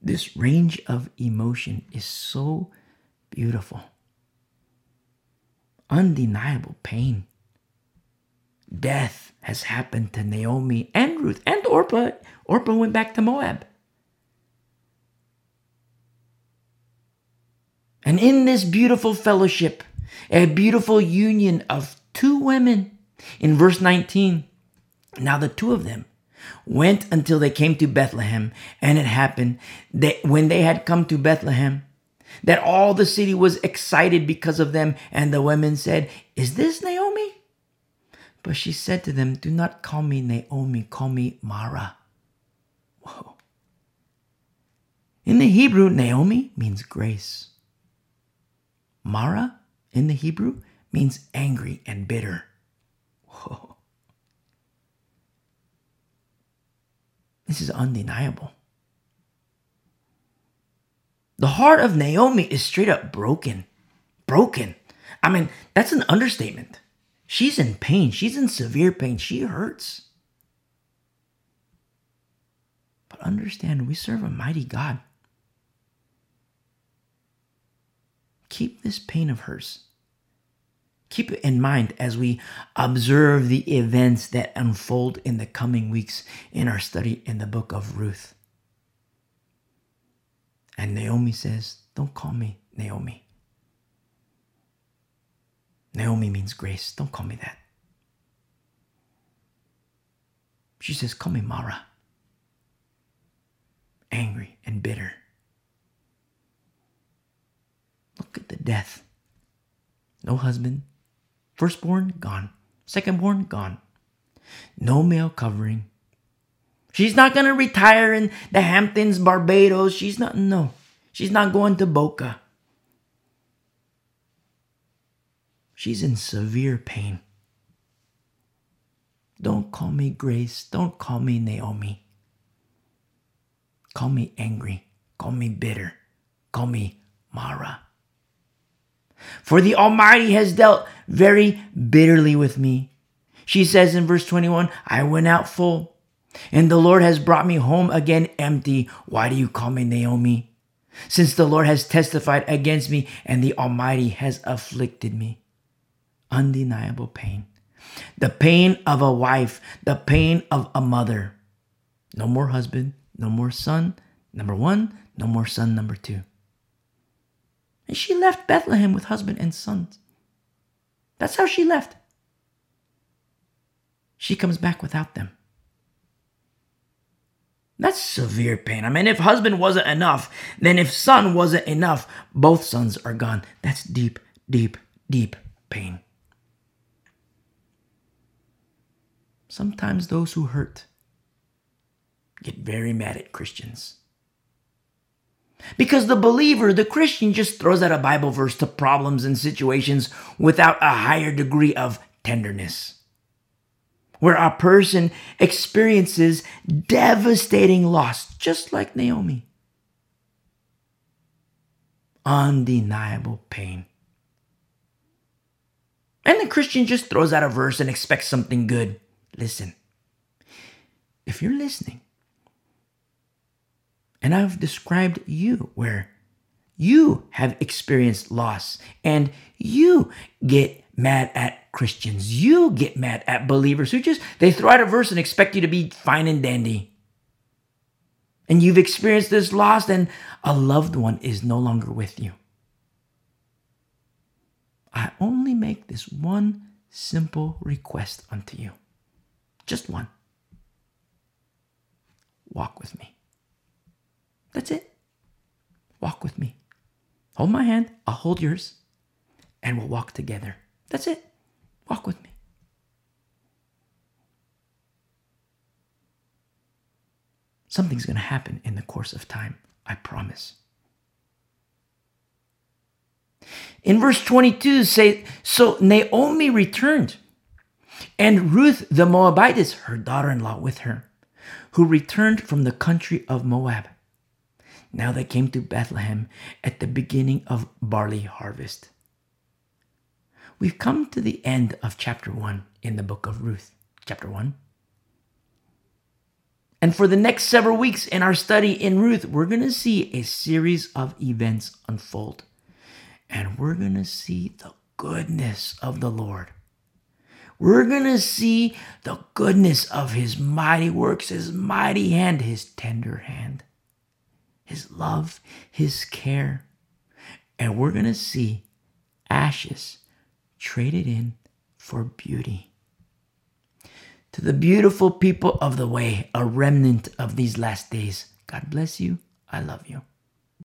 This range of emotion is so beautiful undeniable pain. Death has happened to Naomi and Ruth and Orpah. Orpah went back to Moab. And in this beautiful fellowship, a beautiful union of two women, in verse 19, now the two of them went until they came to Bethlehem. And it happened that when they had come to Bethlehem, that all the city was excited because of them. And the women said, Is this Naomi? But she said to them, Do not call me Naomi, call me Mara. Whoa. In the Hebrew, Naomi means grace. Mara in the Hebrew means angry and bitter. Whoa. This is undeniable. The heart of Naomi is straight up broken. Broken. I mean, that's an understatement. She's in pain. She's in severe pain. She hurts. But understand, we serve a mighty God. Keep this pain of hers. Keep it in mind as we observe the events that unfold in the coming weeks in our study in the book of Ruth. And Naomi says, Don't call me Naomi. Naomi means grace. Don't call me that. She says, Call me Mara. Angry and bitter. Look at the death. No husband. Firstborn, gone. Secondborn, gone. No male covering. She's not going to retire in the Hamptons, Barbados. She's not, no. She's not going to Boca. She's in severe pain. Don't call me Grace. Don't call me Naomi. Call me angry. Call me bitter. Call me Mara. For the Almighty has dealt very bitterly with me. She says in verse 21 I went out full and the Lord has brought me home again empty. Why do you call me Naomi? Since the Lord has testified against me and the Almighty has afflicted me. Undeniable pain. The pain of a wife, the pain of a mother. No more husband, no more son, number one, no more son, number two. And she left Bethlehem with husband and sons. That's how she left. She comes back without them. That's severe pain. I mean, if husband wasn't enough, then if son wasn't enough, both sons are gone. That's deep, deep, deep pain. Sometimes those who hurt get very mad at Christians. Because the believer, the Christian, just throws out a Bible verse to problems and situations without a higher degree of tenderness where a person experiences devastating loss, just like Naomi. Undeniable pain. And the Christian just throws out a verse and expects something good. Listen, if you're listening, and I've described you where you have experienced loss and you get mad at Christians. You get mad at believers who just they throw out a verse and expect you to be fine and dandy. And you've experienced this loss and a loved one is no longer with you. I only make this one simple request unto you. Just one. Walk with me. That's it. Walk with me. Hold my hand, I'll hold yours, and we'll walk together. That's it. Walk with me. Something's going to happen in the course of time. I promise. In verse 22 say so Naomi returned and Ruth the Moabitess her daughter-in-law with her who returned from the country of Moab. Now they came to Bethlehem at the beginning of barley harvest. We've come to the end of chapter 1 in the book of Ruth, chapter 1. And for the next several weeks in our study in Ruth, we're going to see a series of events unfold. And we're going to see the goodness of the Lord. We're going to see the goodness of his mighty works, his mighty hand, his tender hand, his love, his care. And we're going to see ashes traded in for beauty to the beautiful people of the way, a remnant of these last days. God bless you. I love you.